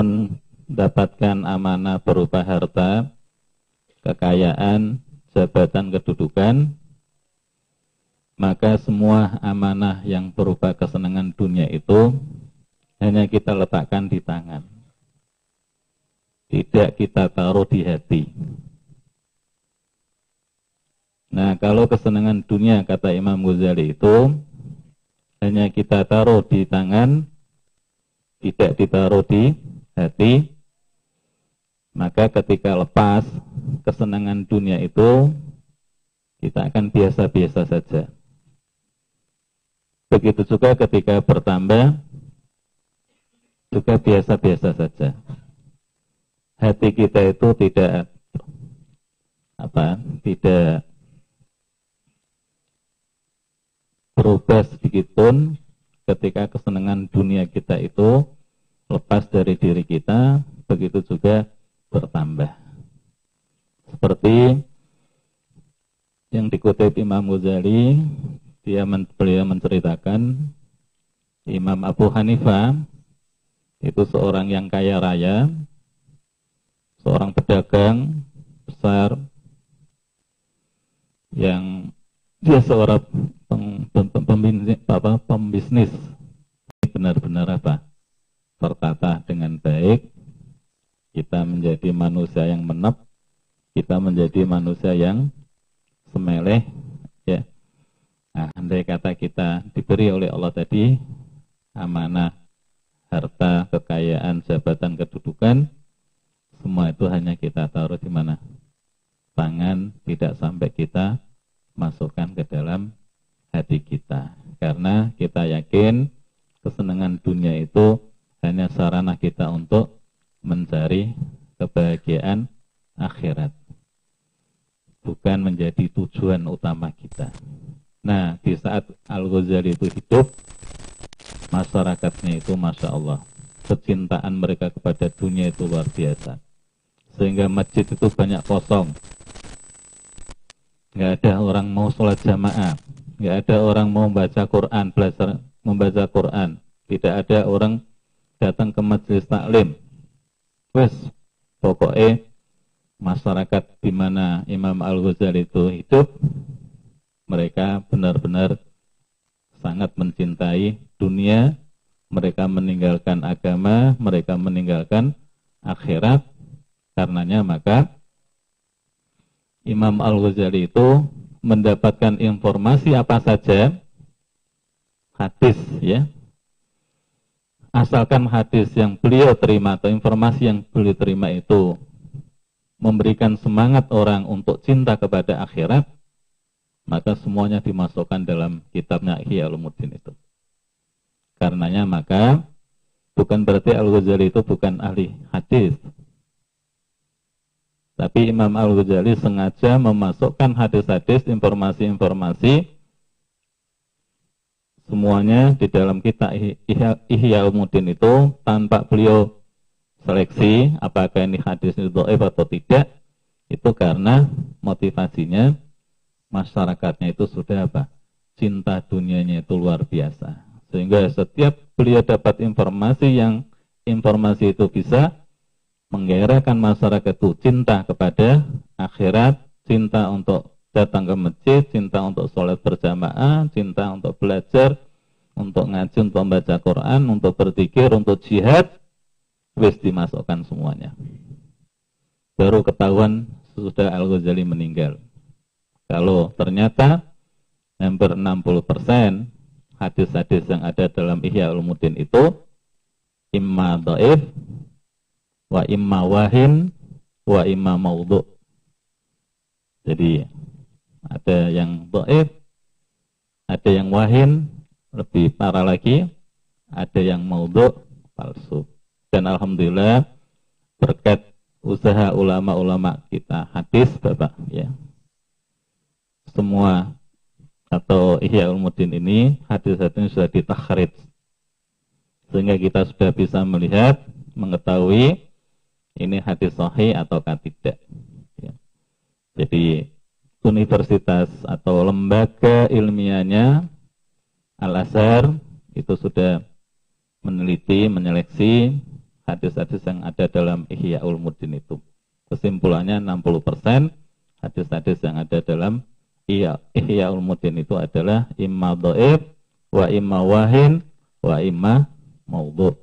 mendapatkan amanah berupa harta, kekayaan, jabatan, kedudukan, maka semua amanah yang berupa kesenangan dunia itu hanya kita letakkan di tangan. Tidak kita taruh di hati. Nah, kalau kesenangan dunia kata Imam Ghazali itu hanya kita taruh di tangan, tidak ditaruh di hati, maka ketika lepas kesenangan dunia itu kita akan biasa-biasa saja. Begitu juga ketika bertambah juga biasa-biasa saja. Hati kita itu tidak apa? Tidak berubah sedikit pun ketika kesenangan dunia kita itu lepas dari diri kita, begitu juga bertambah. Seperti yang dikutip Imam Ghazali, dia men, beliau menceritakan Imam Abu Hanifah itu seorang yang kaya raya, seorang pedagang besar yang dia seorang pembisnis, apa, pembisnis benar-benar apa tertata dengan baik kita menjadi manusia yang menep kita menjadi manusia yang semeleh ya nah andai kata kita diberi oleh Allah tadi amanah harta kekayaan jabatan kedudukan semua itu hanya kita taruh di mana tangan tidak sampai kita masukkan ke dalam hati kita. Karena kita yakin kesenangan dunia itu hanya sarana kita untuk mencari kebahagiaan akhirat. Bukan menjadi tujuan utama kita. Nah, di saat Al-Ghazali itu hidup, masyarakatnya itu Masya Allah. Kecintaan mereka kepada dunia itu luar biasa. Sehingga masjid itu banyak kosong. Nggak ada orang mau sholat jamaah nggak ada orang mau baca Quran, belajar membaca Quran. Tidak ada orang datang ke majelis taklim. Wes, pokoknya masyarakat di mana Imam Al-Ghazali itu hidup, mereka benar-benar sangat mencintai dunia, mereka meninggalkan agama, mereka meninggalkan akhirat. Karenanya maka Imam Al-Ghazali itu mendapatkan informasi apa saja hadis ya asalkan hadis yang beliau terima atau informasi yang beliau terima itu memberikan semangat orang untuk cinta kepada akhirat maka semuanya dimasukkan dalam kitabnya Ihya Ulumuddin itu. Karenanya maka bukan berarti Al-Ghazali itu bukan ahli hadis. Tapi Imam Al-Ghazali sengaja memasukkan hadis-hadis, informasi-informasi semuanya di dalam kitab Ihya Umuddin itu tanpa beliau seleksi apakah ini hadis itu doif atau tidak itu karena motivasinya masyarakatnya itu sudah apa? Cinta dunianya itu luar biasa. Sehingga setiap beliau dapat informasi yang informasi itu bisa menggairahkan masyarakat itu cinta kepada akhirat, cinta untuk datang ke masjid, cinta untuk sholat berjamaah, cinta untuk belajar, untuk ngaji, untuk membaca Quran, untuk berzikir, untuk jihad, wis dimasukkan semuanya. Baru ketahuan sudah Al-Ghazali meninggal. Kalau ternyata hampir 60% hadis-hadis yang ada dalam Ihya Ulumuddin itu imma dhaif wa imma wahin wa imma maudhu. Jadi ada yang dhaif, ada yang wahin, lebih parah lagi, ada yang maudhu, palsu. Dan alhamdulillah berkat usaha ulama-ulama kita hadis Bapak ya. Semua atau Ihya Ulumuddin ini hadis-hadis sudah ditakhrij sehingga kita sudah bisa melihat mengetahui ini hadis sahih atau tidak. Ya. Jadi universitas atau lembaga ilmiahnya Al-Azhar itu sudah meneliti, menyeleksi hadis-hadis yang ada dalam Ihya Ulumuddin itu. Kesimpulannya 60% hadis-hadis yang ada dalam Ihya, Ulumuddin itu adalah imma dhaif wa imma wahin wa imma maudhu.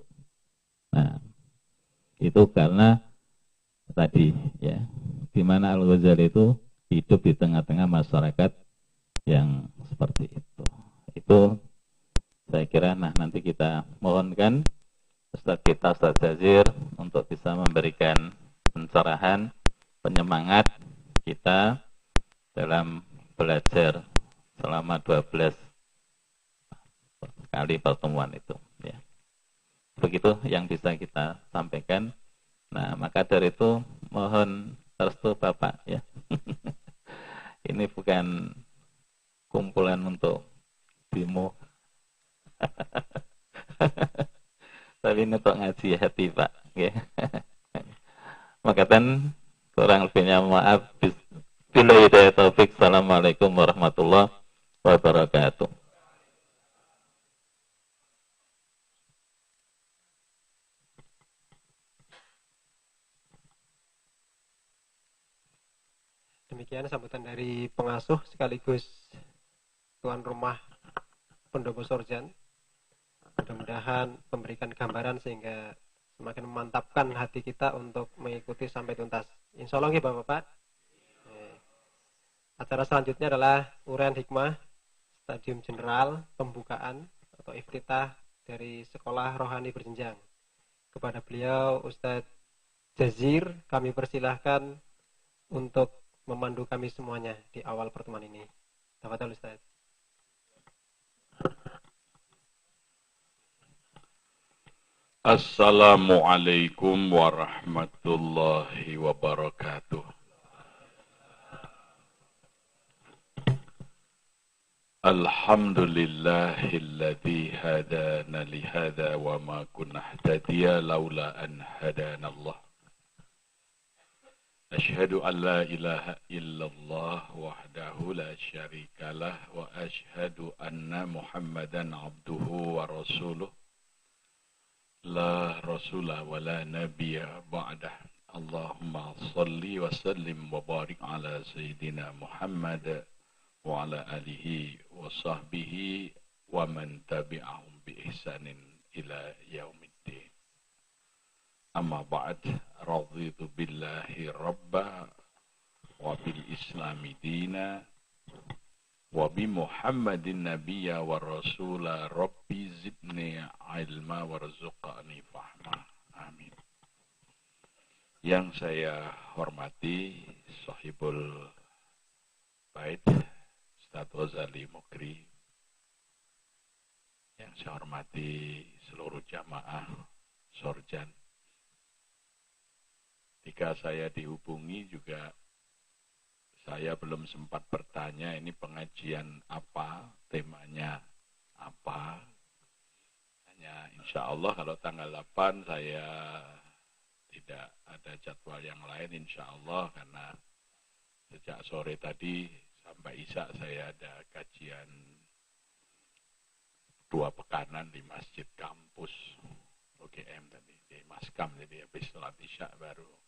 Nah, itu karena tadi ya, di mana Al-Ghazali itu hidup di tengah-tengah masyarakat yang seperti itu. Itu saya kira nah nanti kita mohonkan Ustaz kita Ustaz Jazir untuk bisa memberikan pencerahan, penyemangat kita dalam belajar selama 12 kali pertemuan itu ya. Begitu yang bisa kita sampaikan. Nah, maka dari itu mohon restu Bapak ya. Ini bukan kumpulan untuk demo Tapi ini untuk ngaji hati Pak. Ya. Maka kan kurang lebihnya maaf. Bila hidayah taufik. Assalamualaikum warahmatullahi wabarakatuh. Demikian sambutan dari pengasuh sekaligus tuan rumah pendopo Sorjan mudah-mudahan memberikan gambaran sehingga semakin memantapkan hati kita untuk mengikuti sampai tuntas. Insya Allah ya Bapak-Bapak. Acara selanjutnya adalah Urian Hikmah Stadium General Pembukaan atau Iftitah dari Sekolah Rohani Berjenjang. Kepada beliau Ustadz Jazir kami persilahkan untuk memandu kami semuanya di awal pertemuan ini. Tafadhol Ustadz. Assalamualaikum warahmatullahi wabarakatuh. Alhamdulillahilladzi hadana lihada wa ma kunna laula an hadana Allah. Ashhadu an la ilaha illallah wahdahu la syarikalah wa ashhadu anna Muhammadan abduhu wa rasuluh. لا رسول ولا نبي بعده اللهم صل وسلم وبارك على سيدنا محمد وعلى آله وصحبه ومن تبعهم بإحسان إلى يوم الدين أما بعد رضيت بالله ربا وبالإسلام دينا وبمحمد النبي والرسول ربي زدني علما warzuqani fahma amin yang saya hormati sahibul bait Ustaz Ghazali Mukri yang saya hormati seluruh jamaah Sorjan ketika saya dihubungi juga saya belum sempat bertanya ini pengajian apa, temanya apa. Hanya insya Allah kalau tanggal 8 saya tidak ada jadwal yang lain insya Allah. Karena sejak sore tadi sampai isak saya ada kajian dua pekanan di masjid kampus UGM tadi di Maskam jadi habis sholat isya baru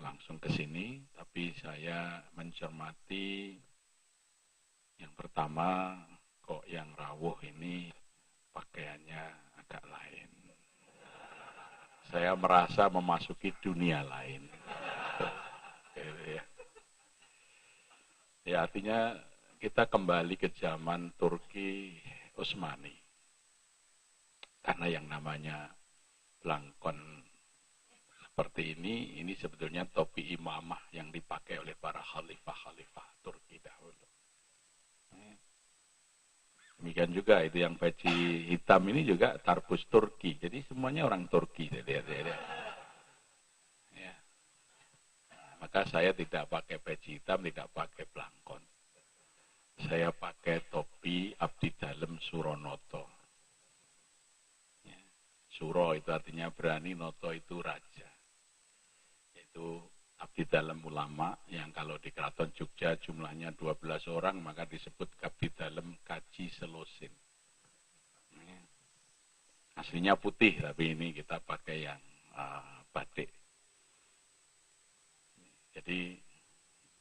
langsung ke sini, tapi saya mencermati yang pertama kok yang rawuh ini pakaiannya agak lain. Saya merasa memasuki dunia lain. ya. ya artinya kita kembali ke zaman Turki Utsmani. Karena yang namanya Langkon seperti ini, ini sebetulnya topi imamah yang dipakai oleh para khalifah-khalifah Turki dahulu. Demikian juga itu yang peci hitam ini juga tarbus Turki. Jadi semuanya orang Turki. Lihat, lihat, Ya. Maka saya tidak pakai peci hitam, tidak pakai belangkon. Saya pakai topi abdi dalem Suronoto. Ya. Suro itu artinya berani, noto itu raja itu abdi dalam ulama yang kalau di keraton Jogja jumlahnya 12 orang maka disebut abdi dalam kaji selosin. Aslinya putih, tapi ini kita pakai yang uh, batik. Jadi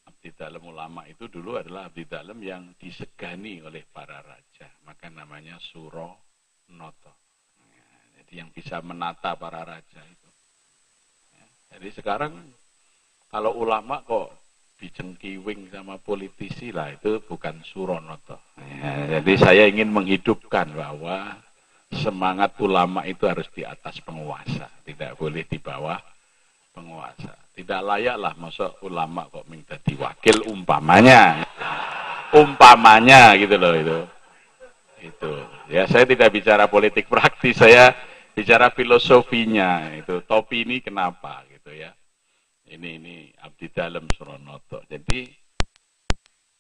abdi dalam ulama itu dulu adalah abdi dalam yang disegani oleh para raja. Maka namanya Suro Noto. Ya, jadi yang bisa menata para raja itu. Jadi sekarang kalau ulama kok dicengkiwing sama politisi lah itu bukan Suronoto. Ya, jadi saya ingin menghidupkan bahwa semangat ulama itu harus di atas penguasa, tidak boleh di bawah penguasa. Tidak layaklah masuk ulama kok minta diwakil umpamanya. Umpamanya gitu loh itu. Itu. Ya, saya tidak bicara politik praktis, saya bicara filosofinya itu. Topi ini kenapa gitu ya. Ini ini abdi dalam Suronoto. Jadi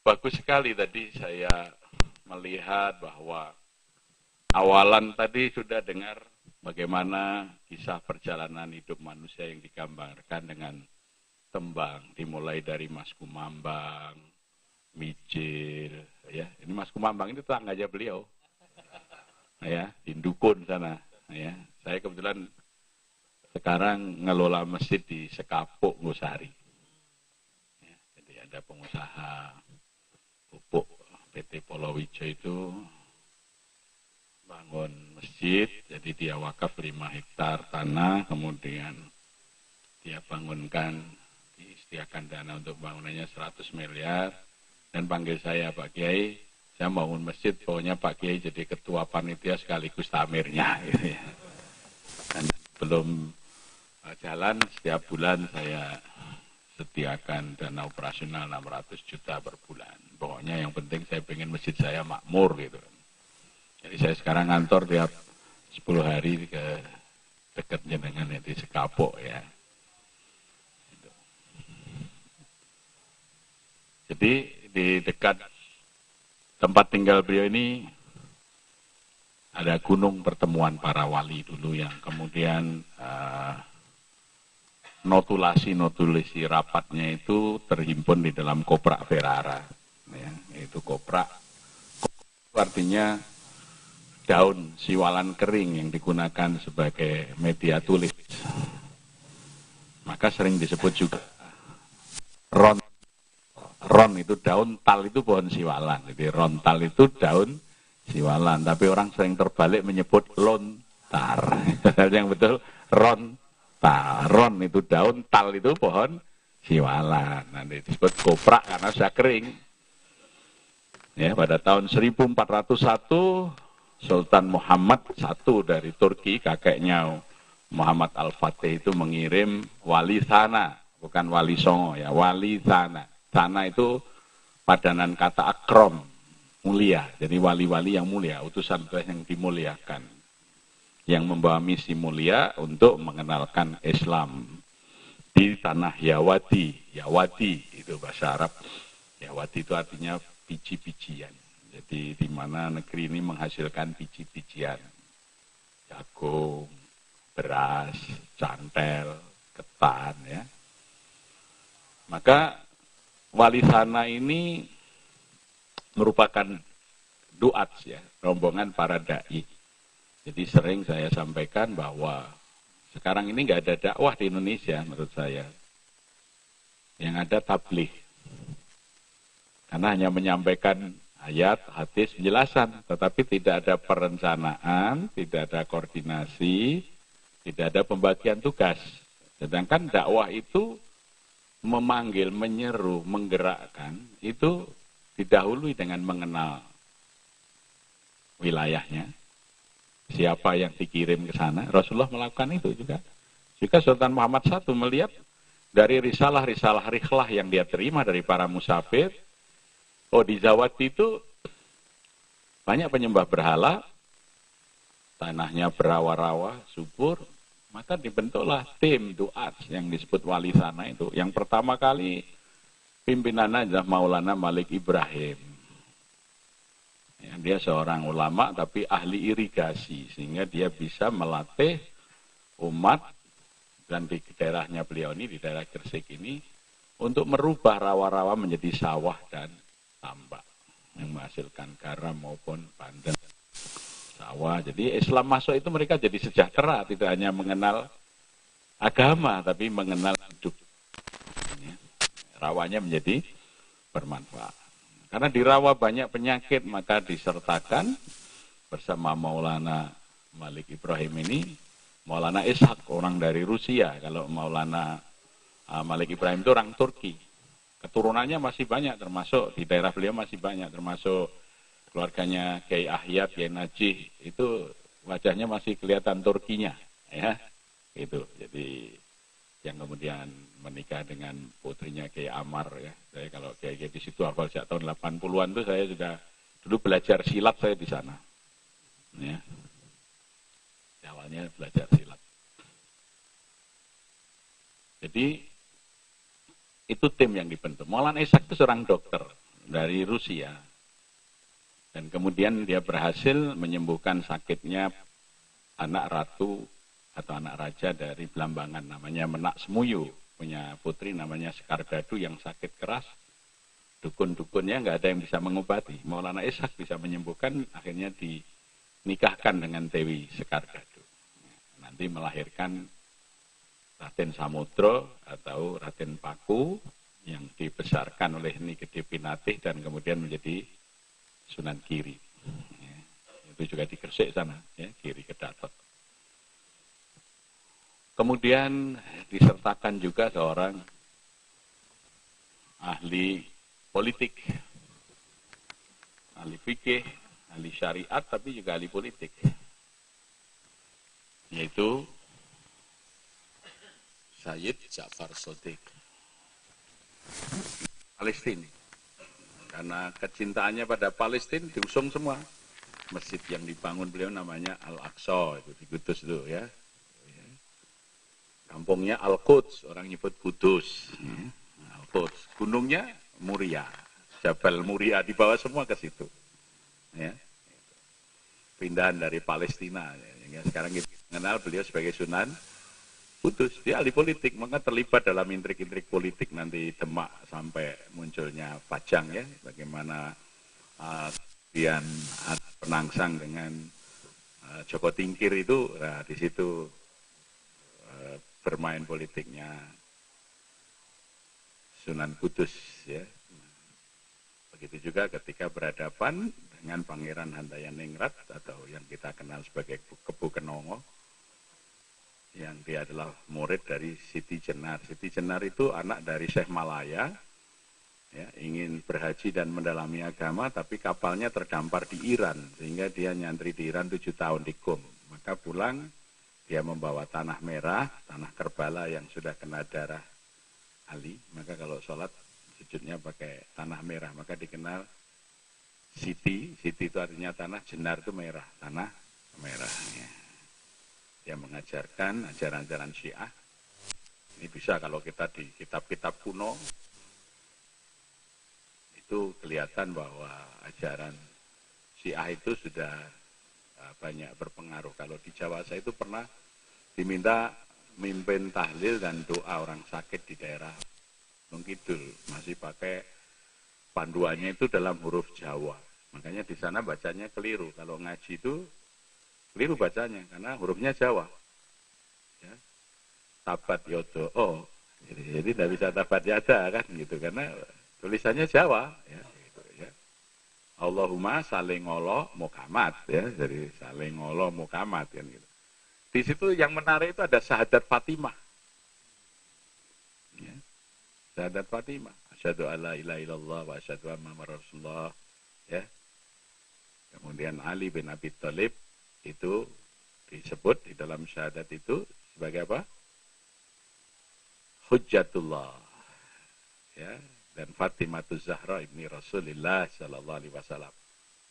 bagus sekali tadi saya melihat bahwa awalan tadi sudah dengar bagaimana kisah perjalanan hidup manusia yang digambarkan dengan tembang dimulai dari Mas Kumambang, Mijil, ya. Ini Mas Kumambang itu tetangga aja beliau. Ya, di Dukun sana, ya. Saya kebetulan sekarang ngelola masjid di Sekapuk Ngusari. Ya, jadi ada pengusaha pupuk PT Polowijo itu bangun masjid, jadi dia wakaf 5 hektar tanah, kemudian dia bangunkan, diistiakan dana untuk bangunannya 100 miliar, dan panggil saya Pak Kiai, saya bangun masjid, pokoknya Pak Kiai jadi ketua panitia sekaligus tamirnya. Gitu ya. Dan belum jalan, setiap bulan saya sediakan dana operasional 600 juta per bulan. Pokoknya yang penting saya pengen masjid saya makmur gitu. Jadi saya sekarang ngantor tiap 10 hari ke dekat jenengan di Sekapok ya. Jadi di dekat tempat tinggal beliau ini ada gunung pertemuan para wali dulu yang kemudian uh, notulasi-notulasi rapatnya itu terhimpun di dalam koprak Ferrara. Ya, itu koprak. Artinya daun siwalan kering yang digunakan sebagai media tulis. Maka sering disebut juga ron. Ron itu daun, tal itu pohon siwalan. Jadi rontal itu daun siwalan. Tapi orang sering terbalik menyebut lontar. yang betul rontal. Ron itu daun, tal itu pohon siwalan. Nanti disebut koprak karena sudah kering. Ya, pada tahun 1401 Sultan Muhammad satu dari Turki, kakeknya Muhammad Al-Fatih itu mengirim wali sana, bukan wali songo ya, wali sana. Sana itu padanan kata akrom, mulia. Jadi wali-wali yang mulia, utusan yang dimuliakan. Yang membawa misi mulia untuk mengenalkan Islam di tanah Yawati. Yawati itu bahasa Arab. Yawati itu artinya biji-bijian. Jadi di mana negeri ini menghasilkan biji-bijian. Jagung, beras, cantel, ketan ya. Maka wali sana ini merupakan duat ya, rombongan para dai. Jadi sering saya sampaikan bahwa sekarang ini nggak ada dakwah di Indonesia menurut saya. Yang ada tabligh. Karena hanya menyampaikan ayat, hadis, penjelasan, tetapi tidak ada perencanaan, tidak ada koordinasi, tidak ada pembagian tugas. Sedangkan dakwah itu memanggil, menyeru, menggerakkan, itu didahului dengan mengenal wilayahnya. Siapa yang dikirim ke sana, Rasulullah melakukan itu juga. Juga Sultan Muhammad I melihat dari risalah-risalah rikhlah yang dia terima dari para musafir, Oh di Zawati itu banyak penyembah berhala, tanahnya berawa-rawa, subur, maka dibentuklah tim duat yang disebut wali sana itu. Yang pertama kali pimpinannya adalah Maulana Malik Ibrahim. Ya, dia seorang ulama tapi ahli irigasi sehingga dia bisa melatih umat dan di daerahnya beliau ini di daerah Gresik ini untuk merubah rawa-rawa menjadi sawah dan tambak yang menghasilkan garam maupun pandan. sawah. Jadi Islam masuk itu mereka jadi sejahtera, tidak hanya mengenal agama, tapi mengenal hidup. Ya. Rawanya menjadi bermanfaat. Karena di rawa banyak penyakit, maka disertakan bersama Maulana Malik Ibrahim ini, Maulana Ishak, orang dari Rusia. Kalau Maulana uh, Malik Ibrahim itu orang Turki. Keturunannya masih banyak, termasuk di daerah beliau masih banyak, termasuk keluarganya Kiai Ahyat, Kiai Najih, itu wajahnya masih kelihatan Turkinya, ya, itu. Jadi yang kemudian menikah dengan putrinya Kiai Amar, ya. Saya kalau Kiai Kiai di situ hafal sejak tahun 80-an itu saya sudah dulu belajar silat saya di sana, ya. Awalnya belajar silat. Jadi itu tim yang dibentuk. Maulana Ishak itu seorang dokter dari Rusia dan kemudian dia berhasil menyembuhkan sakitnya anak ratu atau anak raja dari Belambangan namanya Menak Semuyu. Punya putri namanya Sekardadu yang sakit keras. Dukun-dukunnya nggak ada yang bisa mengobati. Maulana Ishak bisa menyembuhkan, akhirnya dinikahkan dengan Dewi Sekardadu. Nanti melahirkan Raden Samudro atau Raden Paku yang dibesarkan oleh Niki Pinatih dan kemudian menjadi Sunan Kiri. Ya, itu juga di Gresik sana, ya, kiri ke Datot. Kemudian disertakan juga seorang ahli politik, ahli fikih, ahli syariat, tapi juga ahli politik. Yaitu Sayyid Ja'far Sodik. Palestina. Karena kecintaannya pada Palestina diusung semua. Masjid yang dibangun beliau namanya Al-Aqsa, itu di Kudus itu ya. Kampungnya Al-Quds, orang nyebut Kudus. Al-Quds. Gunungnya Muria. Jabal Muria di bawah semua ke situ. Ya. Pindahan dari Palestina. Ya. Sekarang kita mengenal beliau sebagai Sunan putus. Dia ahli politik, maka terlibat dalam intrik-intrik politik nanti Demak sampai munculnya Pajang ya, bagaimana uh, penangsang dengan uh, Joko Tingkir itu, nah, di situ bermain politiknya Sunan Kudus ya. Begitu juga ketika berhadapan dengan Pangeran Handayaningrat atau yang kita kenal sebagai Kebu Kenongo yang dia adalah murid dari Siti Jenar. Siti Jenar itu anak dari Syekh Malaya, ya, ingin berhaji dan mendalami agama, tapi kapalnya terdampar di Iran, sehingga dia nyantri di Iran tujuh tahun di Qum. Maka pulang, dia membawa tanah merah, tanah kerbala yang sudah kena darah Ali. Maka kalau sholat, sujudnya pakai tanah merah, maka dikenal Siti, Siti itu artinya tanah, Jenar itu merah, tanah merah. Ya yang mengajarkan ajaran-ajaran Syiah. Ini bisa kalau kita di kitab-kitab kuno itu kelihatan bahwa ajaran Syiah itu sudah banyak berpengaruh. Kalau di Jawa saya itu pernah diminta mimpin tahlil dan doa orang sakit di daerah Mengkidul masih pakai panduannya itu dalam huruf Jawa. Makanya di sana bacanya keliru. Kalau ngaji itu Keliru bacanya karena hurufnya Jawa. Ya. Tabat yodo oh. Jadi, jadi tidak bisa tabat yada kan gitu karena tulisannya Jawa ya. Ya. Allahumma saling ngolo mukamat ya dari saling ngolo mukamat kan gitu. Di situ yang menarik itu ada syahadat Fatimah. Ya. Syahadat Fatimah. Asyhadu alla ilaha illallah wa asyhadu anna Rasulullah ya. Kemudian Ali bin Abi Thalib itu disebut di dalam syahadat itu sebagai apa? Hujjatullah. Ya, dan Fatimah Zahra ibni Rasulullah Shallallahu Alaihi Wasallam.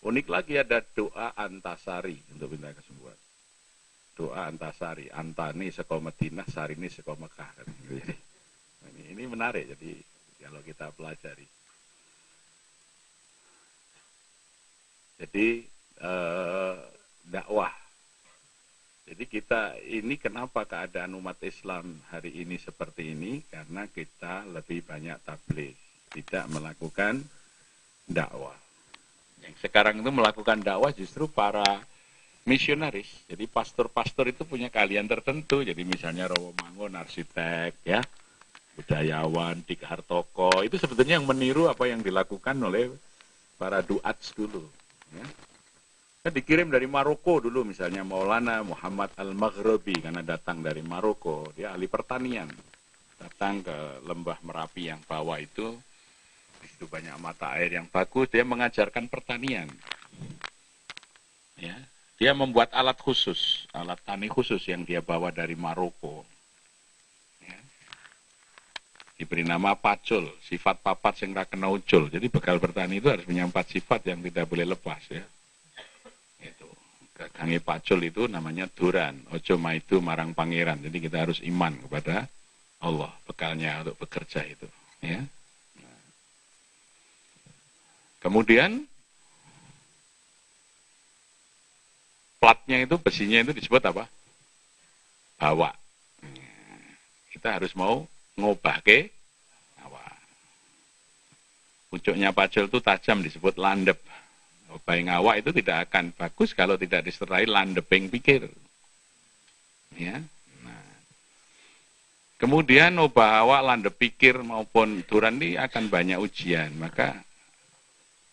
Unik lagi ada doa antasari untuk minta kesembuhan. Doa antasari, antani seko Madinah, sarini seko Mekah. Ini, ini menarik, jadi kalau kita pelajari. Jadi eh, dakwah. Jadi kita ini kenapa keadaan umat Islam hari ini seperti ini? Karena kita lebih banyak tabligh, tidak melakukan dakwah. Yang sekarang itu melakukan dakwah justru para misionaris. Jadi pastor-pastor itu punya kalian tertentu. Jadi misalnya Rowo Mangun, arsitek, ya, budayawan, Dik Hartoko. Itu sebetulnya yang meniru apa yang dilakukan oleh para duats dulu. Ya. Kan dikirim dari Maroko dulu misalnya Maulana Muhammad Al-Maghribi karena datang dari Maroko. Dia ahli pertanian. Datang ke lembah Merapi yang bawah itu. Di situ banyak mata air yang bagus. Dia mengajarkan pertanian. Ya, dia membuat alat khusus, alat tani khusus yang dia bawa dari Maroko. Ya. Diberi nama pacul, sifat papat yang kena ucul. Jadi bekal bertani itu harus punya empat sifat yang tidak boleh lepas ya gangi pacul itu namanya duran, ojo maitu marang pangeran. Jadi kita harus iman kepada Allah, bekalnya untuk bekerja itu. Ya. Kemudian platnya itu besinya itu disebut apa? Bawa. Kita harus mau ngubah ke bawa. Pucuknya pacul itu tajam disebut landep. Bayi ngawak itu tidak akan bagus kalau tidak disertai landeping pikir. Ya. Nah. Kemudian obah awak landep pikir maupun duran ini akan banyak ujian. Maka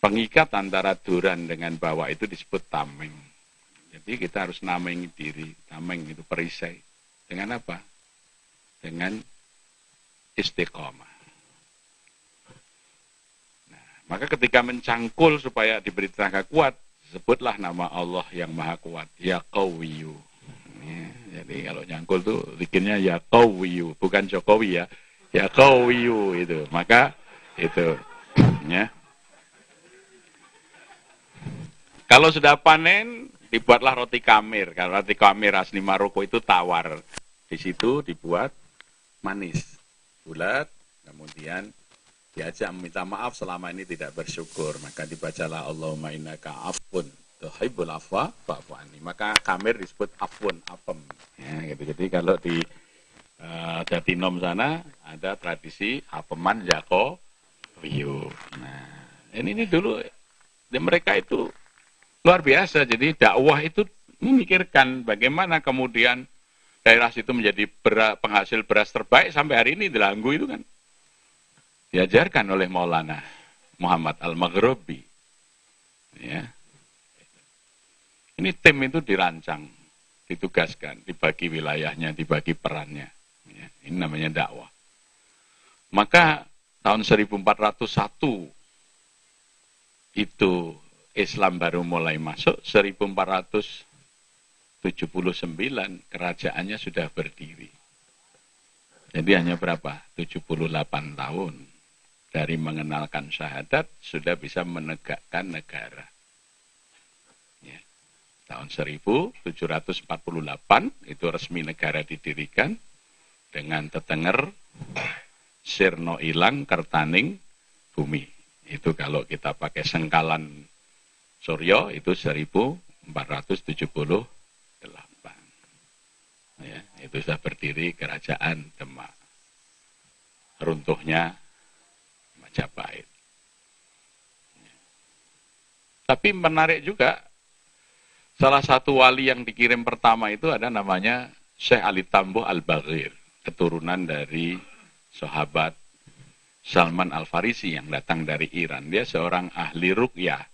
pengikat antara duran dengan bawah itu disebut tameng. Jadi kita harus namengi diri. Tameng itu perisai. Dengan apa? Dengan istiqomah. Maka ketika mencangkul supaya diberi tenaga kuat, sebutlah nama Allah yang maha kuat. Ya Qawiyu. Ya, jadi kalau nyangkul tuh bikinnya ya Qawiyu, bukan Jokowi ya. Ya Qawiyu itu. Maka itu ya. Kalau sudah panen, dibuatlah roti kamir. Kalau roti kamir asli Maroko itu tawar. Di situ dibuat manis, bulat, kemudian diajak meminta maaf selama ini tidak bersyukur. Maka dibacalah Allahumma innaka afun tuhibbul afwa fa'fu maka kamir disebut afun apem. Ya gitu. Jadi kalau di uh, Jatinom sana ada tradisi apeman jako wiyu nah ini, ini dulu. Mereka itu luar biasa jadi dakwah itu memikirkan bagaimana kemudian daerah situ menjadi beras, penghasil beras terbaik sampai hari ini di Langgu itu kan diajarkan oleh Maulana Muhammad Al-Maghribi. Ya. Ini tim itu dirancang, ditugaskan, dibagi wilayahnya, dibagi perannya. Ya. Ini namanya dakwah. Maka tahun 1401 itu Islam baru mulai masuk, 1479 kerajaannya sudah berdiri. Jadi hanya berapa? 78 tahun dari mengenalkan syahadat sudah bisa menegakkan negara. Ya. Tahun 1748 itu resmi negara didirikan dengan tetenger sirno ilang kertaning bumi. Itu kalau kita pakai sengkalan Suryo itu 1478. Ya, itu sudah berdiri kerajaan Demak. Runtuhnya Majapahit. Tapi menarik juga, salah satu wali yang dikirim pertama itu ada namanya Syekh Ali Tambuh Al-Baghir, keturunan dari sahabat Salman Al-Farisi yang datang dari Iran. Dia seorang ahli rukyah.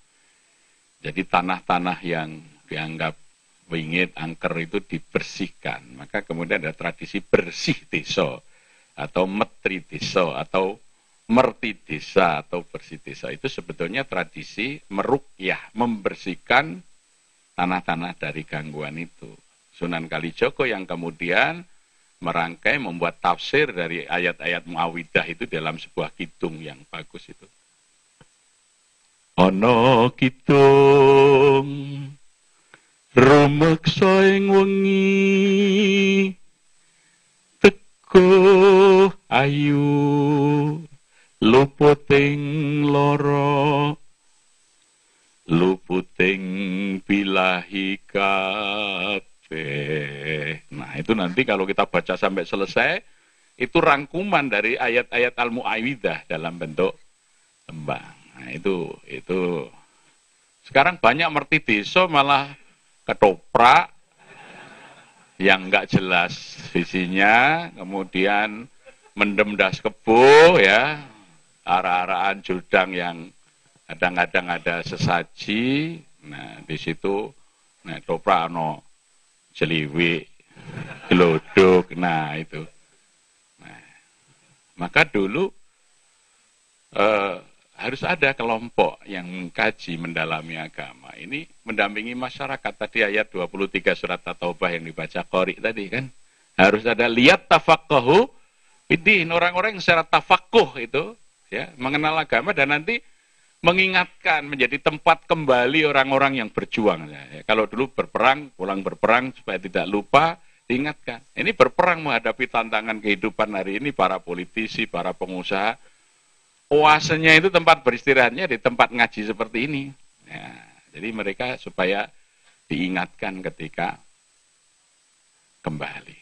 Jadi tanah-tanah yang dianggap wingit, angker itu dibersihkan. Maka kemudian ada tradisi bersih desa atau metri desa atau merti desa atau bersih desa itu sebetulnya tradisi merukyah, membersihkan tanah-tanah dari gangguan itu. Sunan Kalijogo yang kemudian merangkai membuat tafsir dari ayat-ayat Muawidah itu dalam sebuah kidung yang bagus itu. Ono kidung rumeksa ing wengi teko ayu luputing loro luputing bilahi kabeh. Nah, itu nanti kalau kita baca sampai selesai itu rangkuman dari ayat-ayat Al-Mu'awidah dalam bentuk tembang. Nah, itu itu. Sekarang banyak merti desa malah ketoprak yang nggak jelas visinya, kemudian mendem das kebo ya, arah-arahan judang yang kadang-kadang ada sesaji, nah di situ nah toprak no jeliwi, gelodok, nah itu. Nah, maka dulu eh, harus ada kelompok yang mengkaji, mendalami agama. Ini mendampingi masyarakat. Tadi ayat 23 surat At-Taubah yang dibaca Qori tadi kan. Harus ada lihat tafakkuhu bidin. Orang-orang yang secara tafakkuh itu ya mengenal agama dan nanti mengingatkan menjadi tempat kembali orang-orang yang berjuang. Ya, kalau dulu berperang, pulang berperang supaya tidak lupa, diingatkan. Ini berperang menghadapi tantangan kehidupan hari ini para politisi, para pengusaha, oasenya itu tempat beristirahatnya di tempat ngaji seperti ini. Ya, jadi mereka supaya diingatkan ketika kembali.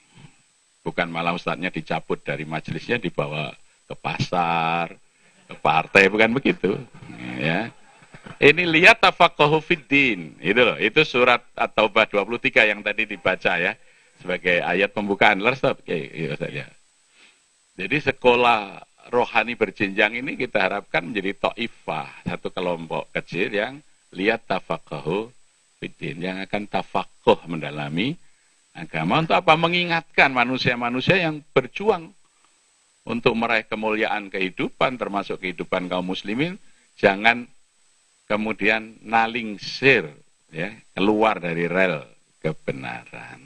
Bukan malah ustadznya dicabut dari majelisnya dibawa ke pasar, ke partai, bukan begitu. Ya. Ini lihat tafaqahu fiddin. Itu loh, itu surat At-Taubah 23 yang tadi dibaca ya sebagai ayat pembukaan. Oke, iya, ya. Jadi sekolah rohani berjenjang ini kita harapkan menjadi ta'ifah, satu kelompok kecil yang lihat tafaqahu fiddin, yang akan tafakuh mendalami agama untuk apa? Mengingatkan manusia-manusia yang berjuang untuk meraih kemuliaan kehidupan, termasuk kehidupan kaum muslimin, jangan kemudian nalingsir, ya, keluar dari rel kebenaran.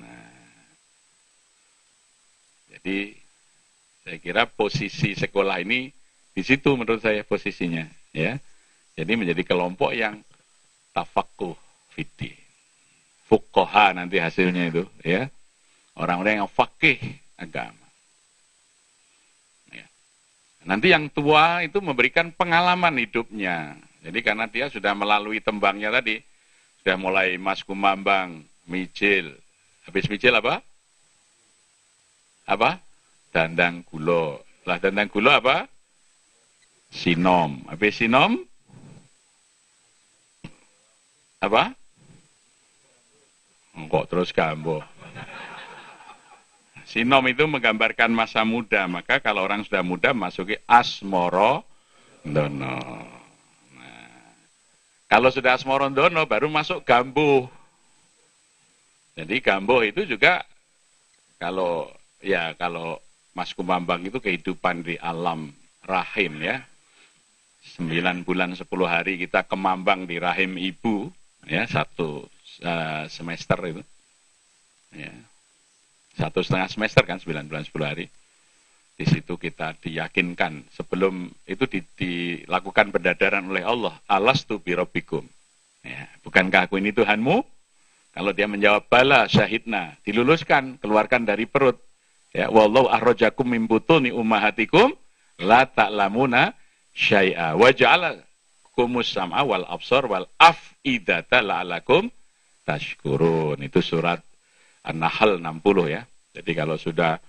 Nah, jadi saya kira posisi sekolah ini di situ menurut saya posisinya, ya. Jadi menjadi kelompok yang tafakuh fiti. Fukoha nanti hasilnya itu, ya. Orang-orang yang fakih agama. Ya. Nanti yang tua itu memberikan pengalaman hidupnya. Jadi karena dia sudah melalui tembangnya tadi, sudah mulai Mas Kumambang, Mijil. Habis Mijil apa? Apa? Dandang gulo. Lah dandang gulo apa? Sinom. Apa sinom? Apa? Kok terus gambo? Sinom itu menggambarkan masa muda. Maka kalau orang sudah muda masuki asmoro dono. Nah, kalau sudah asmoro dono baru masuk gambo. Jadi gambo itu juga kalau ya kalau Mas Kumambang itu kehidupan di alam rahim ya. Sembilan bulan sepuluh hari kita kemambang di rahim ibu ya satu uh, semester itu. Ya. Satu setengah semester kan sembilan bulan sepuluh hari. Di situ kita diyakinkan sebelum itu di, dilakukan pendadaran oleh Allah. Alas tu birobikum. Ya. Bukankah aku ini Tuhanmu? Kalau dia menjawab bala syahidna, diluluskan, keluarkan dari perut Ya, wallahu ahrajakum min butuni ummahatikum la ta'lamuna syai'a wa ja'ala kumus sam'a wal absar wal af'idata la'alakum tashkurun. Itu surat An-Nahl 60 ya. Jadi kalau sudah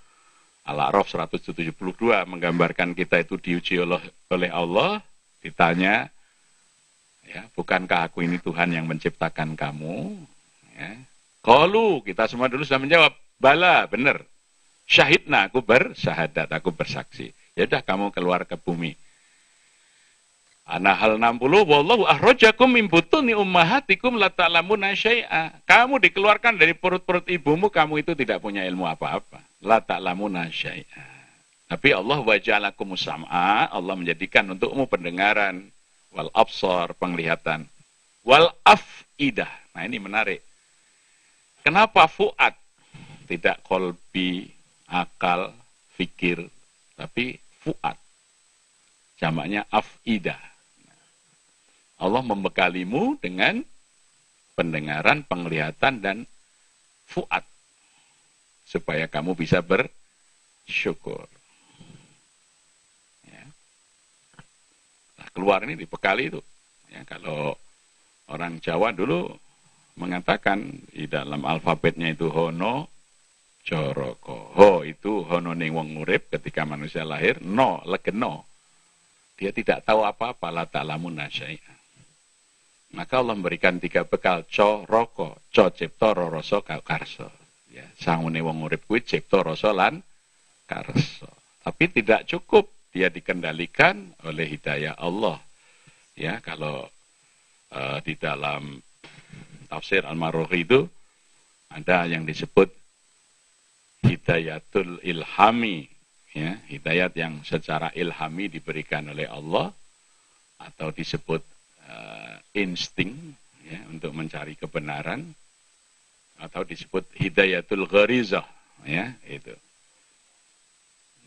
Al-A'raf 172 menggambarkan kita itu diuji oleh, Allah, ditanya, ya, bukankah aku ini Tuhan yang menciptakan kamu? Ya. Kalau kita semua dulu sudah menjawab, bala, benar. Syahidna, aku bersyahadat, aku bersaksi. Ya udah kamu keluar ke bumi. Anahal 60, wallahu ahrojakum min butuni ummahatikum la ta'lamuna syai'a. Kamu dikeluarkan dari perut-perut ibumu, kamu itu tidak punya ilmu apa-apa. La ta'lamuna syai'a. Tapi Allah waja'alakum sam'a, Allah menjadikan untukmu pendengaran, wal absar, penglihatan, wal af'idah. Nah ini menarik. Kenapa fu'ad? Tidak kolbi, akal, fikir, tapi fuad. Jamaknya afida. Allah membekalimu dengan pendengaran, penglihatan, dan fuad. Supaya kamu bisa bersyukur. Ya. Nah, keluar ini dibekali itu. Ya, kalau orang Jawa dulu mengatakan di dalam alfabetnya itu hono, Joroko. Ho itu hono ning wong urip ketika manusia lahir, no legeno. Dia tidak tahu apa-apa la ta'lamun nasyai'a. Maka Allah memberikan tiga bekal, co roko, co cipto roroso karso. Ya, sangune wong urip kuwi cipto rasa lan karso. Tapi tidak cukup dia dikendalikan oleh hidayah Allah. Ya, kalau uh, di dalam tafsir Al-Marughi itu ada yang disebut hidayatul ilhami ya hidayat yang secara ilhami diberikan oleh Allah atau disebut uh, insting ya untuk mencari kebenaran atau disebut hidayatul gharizah ya itu.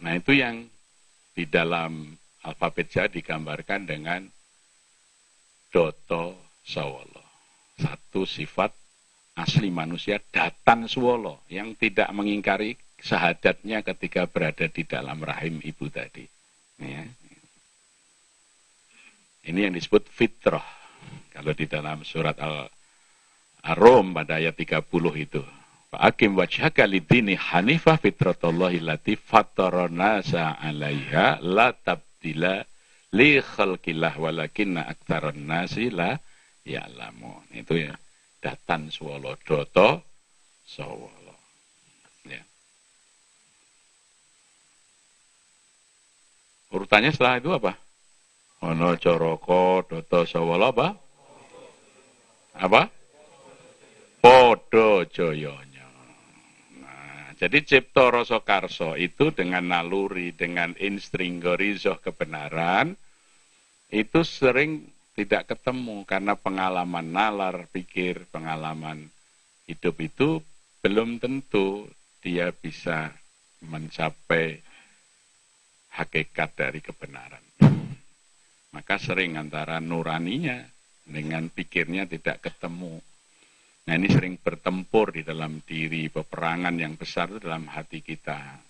Nah itu yang di dalam alfabet Jawa digambarkan dengan doto sawolo satu sifat asli manusia datan swolo yang tidak mengingkari sahadatnya ketika berada di dalam rahim ibu tadi. Ya. Ini yang disebut fitrah. Kalau di dalam surat Al-Rum pada ayat 30 itu. Fa'akim wajhaka lidini hanifah fitratallahi lati fataronasa alaiha la tabdila li khalqillah walakinna aktaron nasi la. Itu ya. Datan swolo doto sawolo. Ya. Urutannya setelah itu apa? Ono coroko doto sawolo apa? Apa? Joyonya. Nah, jadi cipto rasa karso itu dengan naluri, dengan instring gorizoh kebenaran, itu sering tidak ketemu karena pengalaman nalar pikir, pengalaman hidup itu belum tentu dia bisa mencapai hakikat dari kebenaran. Maka sering antara nuraninya dengan pikirnya tidak ketemu. Nah ini sering bertempur di dalam diri, peperangan yang besar itu dalam hati kita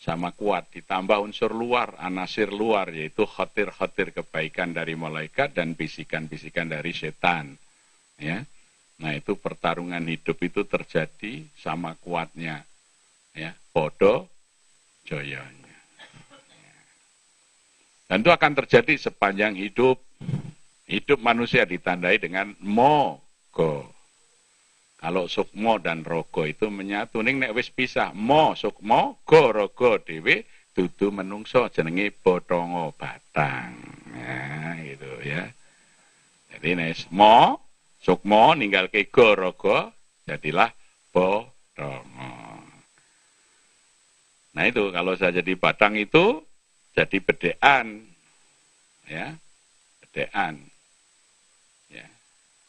sama kuat. Ditambah unsur luar anasir luar yaitu khatir-khatir kebaikan dari malaikat dan bisikan-bisikan dari setan. Ya. Nah itu pertarungan hidup itu terjadi sama kuatnya. Ya bodoh joyonya. Dan itu akan terjadi sepanjang hidup. Hidup manusia ditandai dengan mogo kalau sukmo dan rogo itu menyatu ning nek wis pisah mo sukmo go rogo dhewe dudu menungso jenenge botongo batang. Nah, gitu ya. Jadi nek mo sukmo ninggal ke go rogo jadilah botongo. Nah itu kalau saya jadi batang itu jadi bedean. Ya. Bedean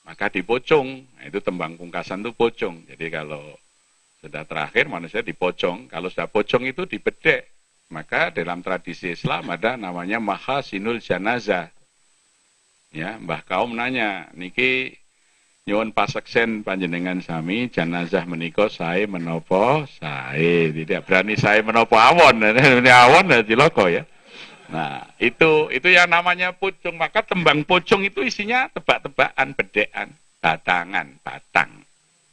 maka dipocong. Nah, itu tembang pungkasan itu pocong. Jadi kalau sudah terakhir manusia dipocong, kalau sudah pocong itu dibedek. Maka dalam tradisi Islam ada namanya mahasinul janazah. Ya, Mbah kaum nanya, niki nyuwun paseksen panjenengan sami janazah menika saya menopo saya tidak berani saya menopo awon ini awon ya ciloko ya Nah, itu itu yang namanya pucung. Maka tembang pucung itu isinya tebak-tebakan, bedean, batangan, batang.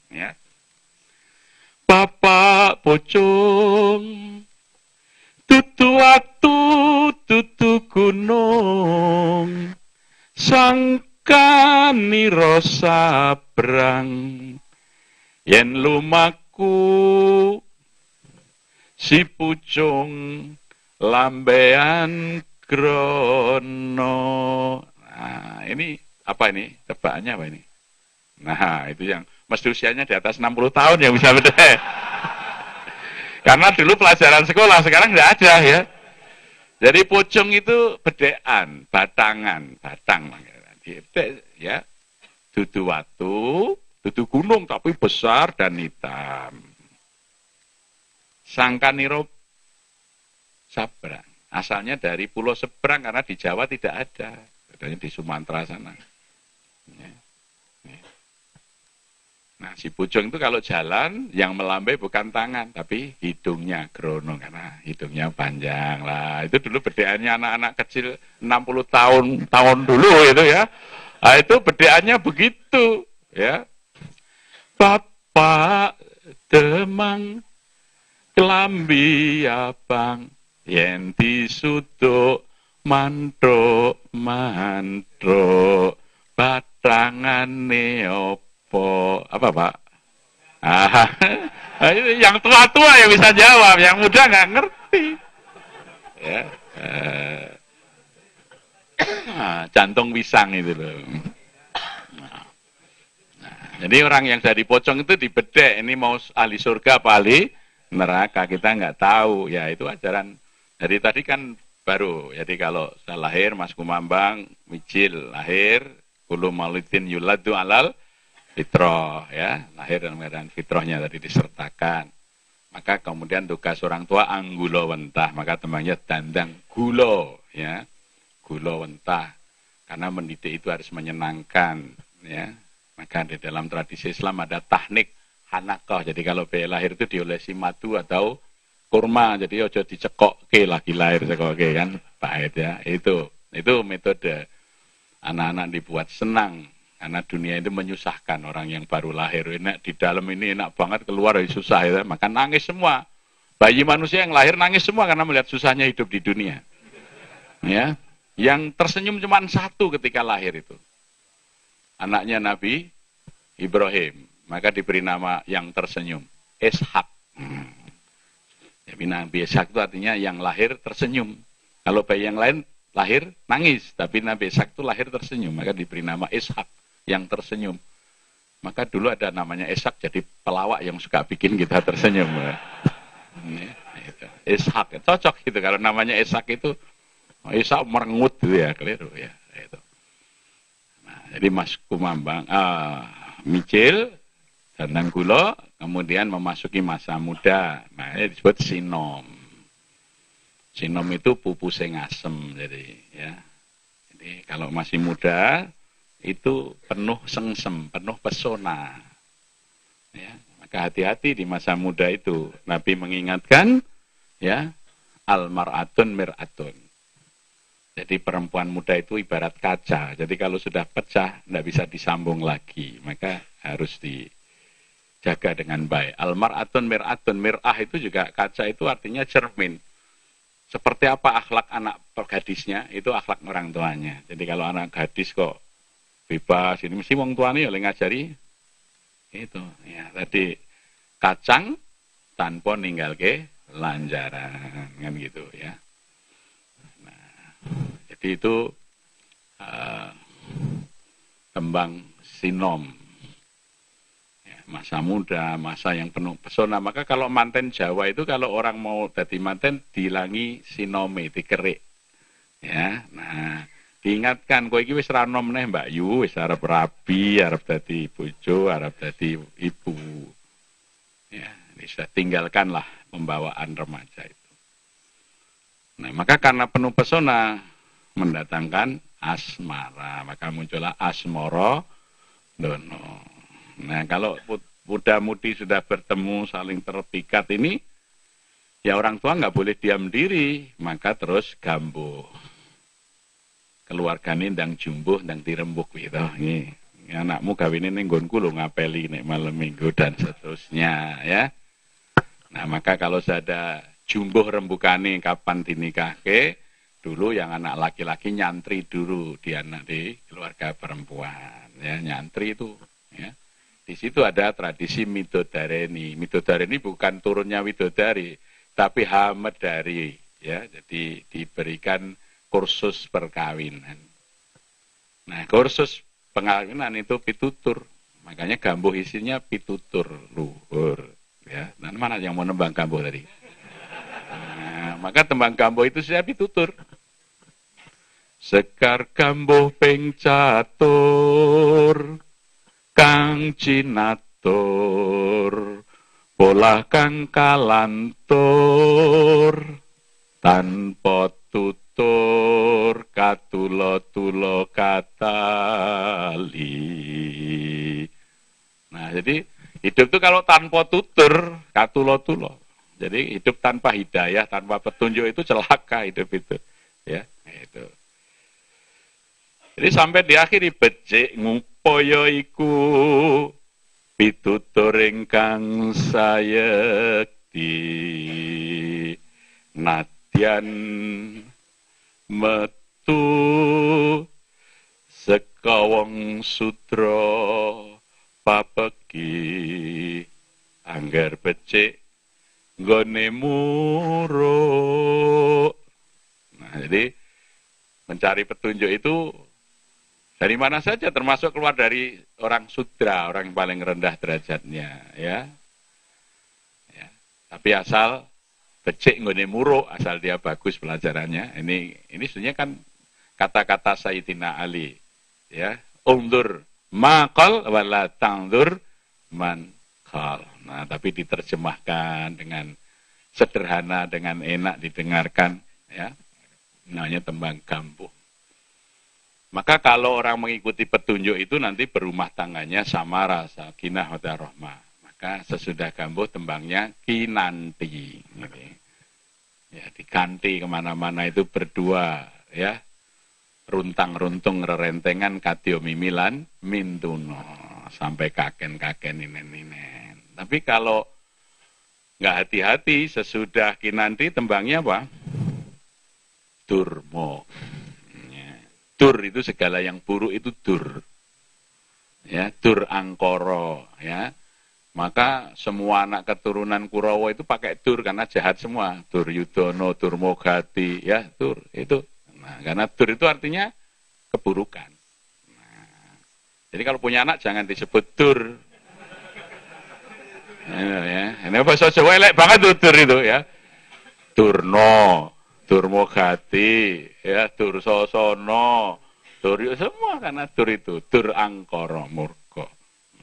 Ya. Bapak pucung, tutu waktu, tutu gunung, sangka rosa brang, yen lumaku, si pucung, lambean krono. Nah, ini apa ini? Tebakannya apa ini? Nah, itu yang mesti usianya di atas 60 tahun yang bisa beda. Karena dulu pelajaran sekolah, sekarang tidak ada ya. Jadi pocong itu bedean, batangan, batang. ya. Dudu watu, dudu gunung tapi besar dan hitam. Sangka niro Sabrang. Asalnya dari Pulau Seberang karena di Jawa tidak ada. Adanya di Sumatera sana. Ya. Ya. Nah, si pucung itu kalau jalan yang melambai bukan tangan, tapi hidungnya grono karena hidungnya panjang lah. Itu dulu bedeannya anak-anak kecil 60 tahun tahun dulu itu ya. Nah, itu bedeannya begitu ya. Bapak demang kelambi abang yen disuduk mantruk mantruk tangane opo apa pak? Ah yang tua-tua yang bisa jawab yang muda nggak ngerti. Ya eh, ah, jantung pisang itu loh. Nah, jadi orang yang jadi pocong itu dibedek ini mau ahli surga apa ahli neraka kita nggak tahu. Ya itu ajaran jadi tadi kan baru. Jadi kalau saya lahir Mas Kumambang Mijil lahir kulu maulidin yuladu alal fitroh ya. Lahir dalam keadaan fitrohnya tadi disertakan. Maka kemudian tugas orang tua anggulo wentah. Maka temannya dandang gulo ya. Gulo wentah. Karena mendidik itu harus menyenangkan ya. Maka di dalam tradisi Islam ada teknik hanakoh jadi kalau bayi lahir itu diolesi madu atau kurma jadi ojo dicekok ke lagi lahir cekok ke kan? Pahit ya. Itu itu metode anak-anak dibuat senang. Karena dunia itu menyusahkan orang yang baru lahir. Enak di dalam ini enak banget keluar dari susah ya. Maka nangis semua. Bayi manusia yang lahir nangis semua karena melihat susahnya hidup di dunia. Ya. Yang tersenyum cuma satu ketika lahir itu. Anaknya Nabi Ibrahim. Maka diberi nama yang tersenyum. Ishak. Hmm. Nabi Ishak itu artinya yang lahir tersenyum. Kalau bayi yang lain lahir nangis, tapi Nabi Ishak itu lahir tersenyum, maka diberi nama Ishak yang tersenyum. Maka dulu ada namanya Ishak, jadi pelawak yang suka bikin kita tersenyum. Ini, itu. Ishak, cocok gitu. Kalau namanya Ishak itu, Ishak merengut gitu ya, keliru ya. Itu. Nah, jadi Mas Kumambang, uh, Micil, dan Gulo, kemudian memasuki masa muda. Nah, ini disebut sinom. Sinom itu pupus yang asem, jadi ya. Jadi kalau masih muda itu penuh sengsem, penuh pesona. Ya, maka hati-hati di masa muda itu. Nabi mengingatkan ya, almaratun miratun. Jadi perempuan muda itu ibarat kaca. Jadi kalau sudah pecah, tidak bisa disambung lagi. Maka harus di jaga dengan baik. Almaratun miratun mirah itu juga kaca itu artinya cermin. Seperti apa akhlak anak gadisnya itu akhlak orang tuanya. Jadi kalau anak gadis kok bebas ini mesti wong tuanya oleh ngajari itu ya tadi kacang tanpa ninggal ke lanjaran kan gitu ya. Nah, jadi itu uh, kembang sinom masa muda, masa yang penuh pesona. Maka kalau manten Jawa itu kalau orang mau jadi manten dilangi sinome, dikerik. Ya, nah diingatkan kowe iki wis ra nom neh Mbak Yu, wis arep rabi, arep dadi bojo, arep dadi ibu. Ya, bisa tinggalkanlah pembawaan remaja itu. Nah, maka karena penuh pesona mendatangkan asmara, maka muncullah asmoro dono. Nah, kalau muda-mudi sudah bertemu saling terpikat ini, ya orang tua nggak boleh diam diri, maka terus gambuh. Keluarga ini ndang jumbuh, ndang dirembuk gitu. Ini, anakmu kawin ini nggonku lo ngapeli nih malam minggu dan seterusnya ya. Nah, maka kalau ada jumbuh rembukane kapan dinikahke, dulu yang anak laki-laki nyantri dulu di anak di keluarga perempuan ya nyantri itu di situ ada tradisi midodareni. Midodareni bukan turunnya widodari, tapi dari Ya, jadi diberikan kursus perkawinan. Nah, kursus perkawinan itu pitutur. Makanya gambuh isinya pitutur luhur. Ya, nah, mana yang mau nembang gambuh tadi? Nah, maka tembang gambuh itu saya pitutur. Sekar gambuh ping kang cinatur pola kang kalantur. Tanpa tutur katulo-tulo katali. Nah jadi hidup itu kalau tanpa tutur katulo-tulo. Jadi hidup tanpa hidayah tanpa petunjuk itu celaka hidup itu ya. Itu. Jadi sampai di akhir becek ngup Poyo iku pitutur ingkang sayekti. Nadyan metu sekawong sutro papeki. Anggar becik nggone muruk. Nah jadi mencari petunjuk itu dari mana saja termasuk keluar dari orang sudra orang yang paling rendah derajatnya ya. Ya. Tapi asal becik nggone muruk asal dia bagus pelajarannya. Ini ini sebenarnya kan kata-kata Sayyidina Ali ya. Undur makal wala tangdur man nah tapi diterjemahkan dengan sederhana dengan enak didengarkan ya. Namanya tembang kampung maka kalau orang mengikuti petunjuk itu nanti berumah tangganya sama rasa kinah rohmah maka sesudah gambuh tembangnya kinanti ya diganti ke mana-mana itu berdua ya runtang-runtung rerentengan katio mimilan mintuno sampai kaken-kaken inen-inen. Tapi kalau nggak hati-hati sesudah kinanti tembangnya apa? Durmo. Dur itu segala yang buruk itu dur. Ya, dur angkoro ya. Maka semua anak keturunan Kurawa itu pakai dur karena jahat semua. Dur Yudono, Dur Mogati, ya, dur itu Nah, karena dur itu artinya keburukan. Nah, jadi kalau punya anak jangan disebut dur. Ini ya. Ini bahasa Jawa banget tuh dur itu ya. Durno, Durmogati, ya, Dur Sosono, Dur semua karena dur itu, Dur Angkoro Murko.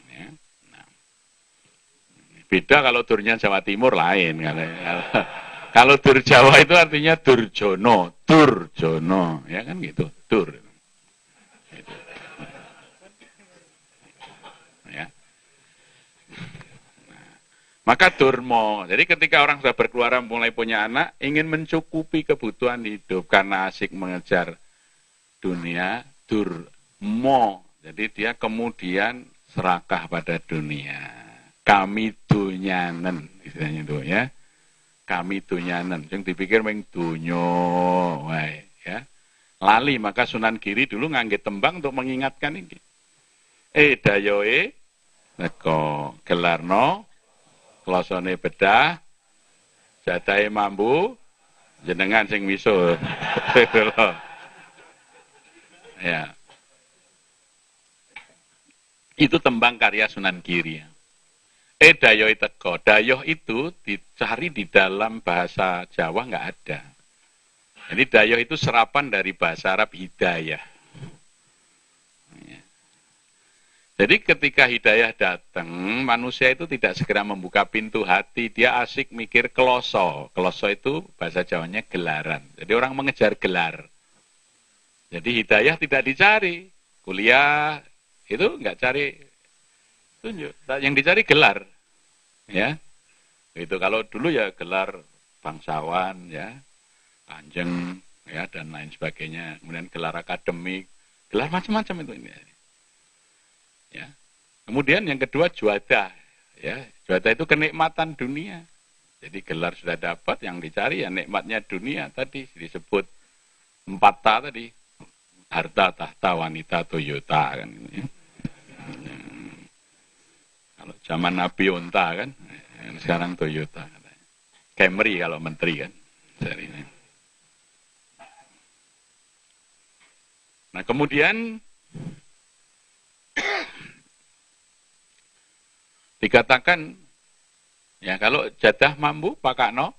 Ya. Nah. Beda kalau durnya Jawa Timur lain kalau kalau dur Jawa itu artinya Durjono, Durjono, ya kan gitu, Dur. Gitu. Ya. Nah, maka Durmo. Jadi ketika orang sudah berkeluaran mulai punya anak, ingin mencukupi kebutuhan hidup karena asik mengejar dunia, Durmo. Jadi dia kemudian serakah pada dunia. Kami dunyanen, istilahnya itu ya kami dunyanan. Yang dipikir meng dunyo, ya. Lali maka Sunan Giri dulu ngangge tembang untuk mengingatkan ini. Eh dayoe neko gelarno klosone bedah jadahe mambu jenengan sing miso. ya. Itu tembang karya Sunan Giri. Eh dayoh teko. Dayoh itu dicari di dalam bahasa Jawa nggak ada. Jadi dayoh itu serapan dari bahasa Arab hidayah. Ya. Jadi ketika hidayah datang, manusia itu tidak segera membuka pintu hati, dia asik mikir keloso. Keloso itu bahasa Jawanya gelaran. Jadi orang mengejar gelar. Jadi hidayah tidak dicari. Kuliah itu nggak cari tunjuk. Yang dicari gelar, ya. Itu kalau dulu ya gelar bangsawan, ya, kanjeng, ya, dan lain sebagainya. Kemudian gelar akademik, gelar macam-macam itu ini. Ya. Kemudian yang kedua juada, ya. Juada itu kenikmatan dunia. Jadi gelar sudah dapat, yang dicari ya nikmatnya dunia tadi disebut empat ta tadi harta, tahta, wanita, Toyota kan. Ya. Kalau zaman Nabi Unta kan, sekarang Toyota. Camry kalau menteri kan. ini. Nah kemudian dikatakan ya kalau jadah mampu pakai no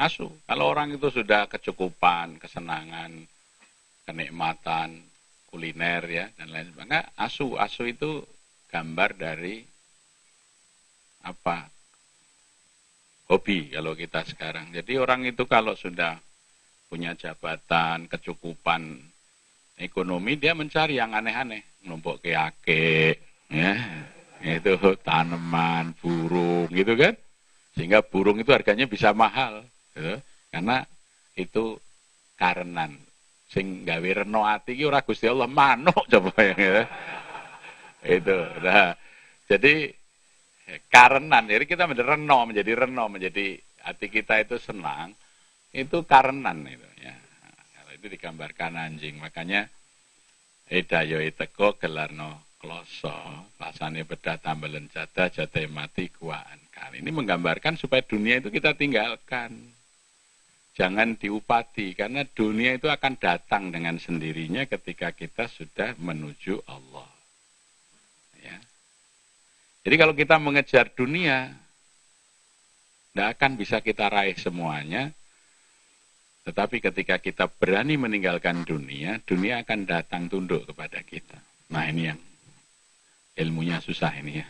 asu. Kalau orang itu sudah kecukupan, kesenangan, kenikmatan, kuliner ya dan lain sebagainya, asu asu itu gambar dari apa hobi kalau kita sekarang. Jadi orang itu kalau sudah punya jabatan, kecukupan ekonomi, dia mencari yang aneh-aneh, menumpuk keake, ya, itu tanaman, burung, gitu kan, sehingga burung itu harganya bisa mahal, gitu. karena itu karenan sing gawe reno ati ki ora Gusti Allah manuk coba ya. Gitu. Itu. Nah, jadi karenan. Jadi kita menjadi reno, menjadi reno, menjadi hati kita itu senang. Itu karenan itu ya. Kalau itu digambarkan anjing. Makanya Edayo teko gelarno kloso, rasane bedah tambelen jada, jada mati kuaan kan. Ini menggambarkan supaya dunia itu kita tinggalkan. Jangan diupati, karena dunia itu akan datang dengan sendirinya ketika kita sudah menuju Allah. Ya. Jadi kalau kita mengejar dunia, tidak akan bisa kita raih semuanya, tetapi ketika kita berani meninggalkan dunia, dunia akan datang tunduk kepada kita. Nah ini yang ilmunya susah ini ya.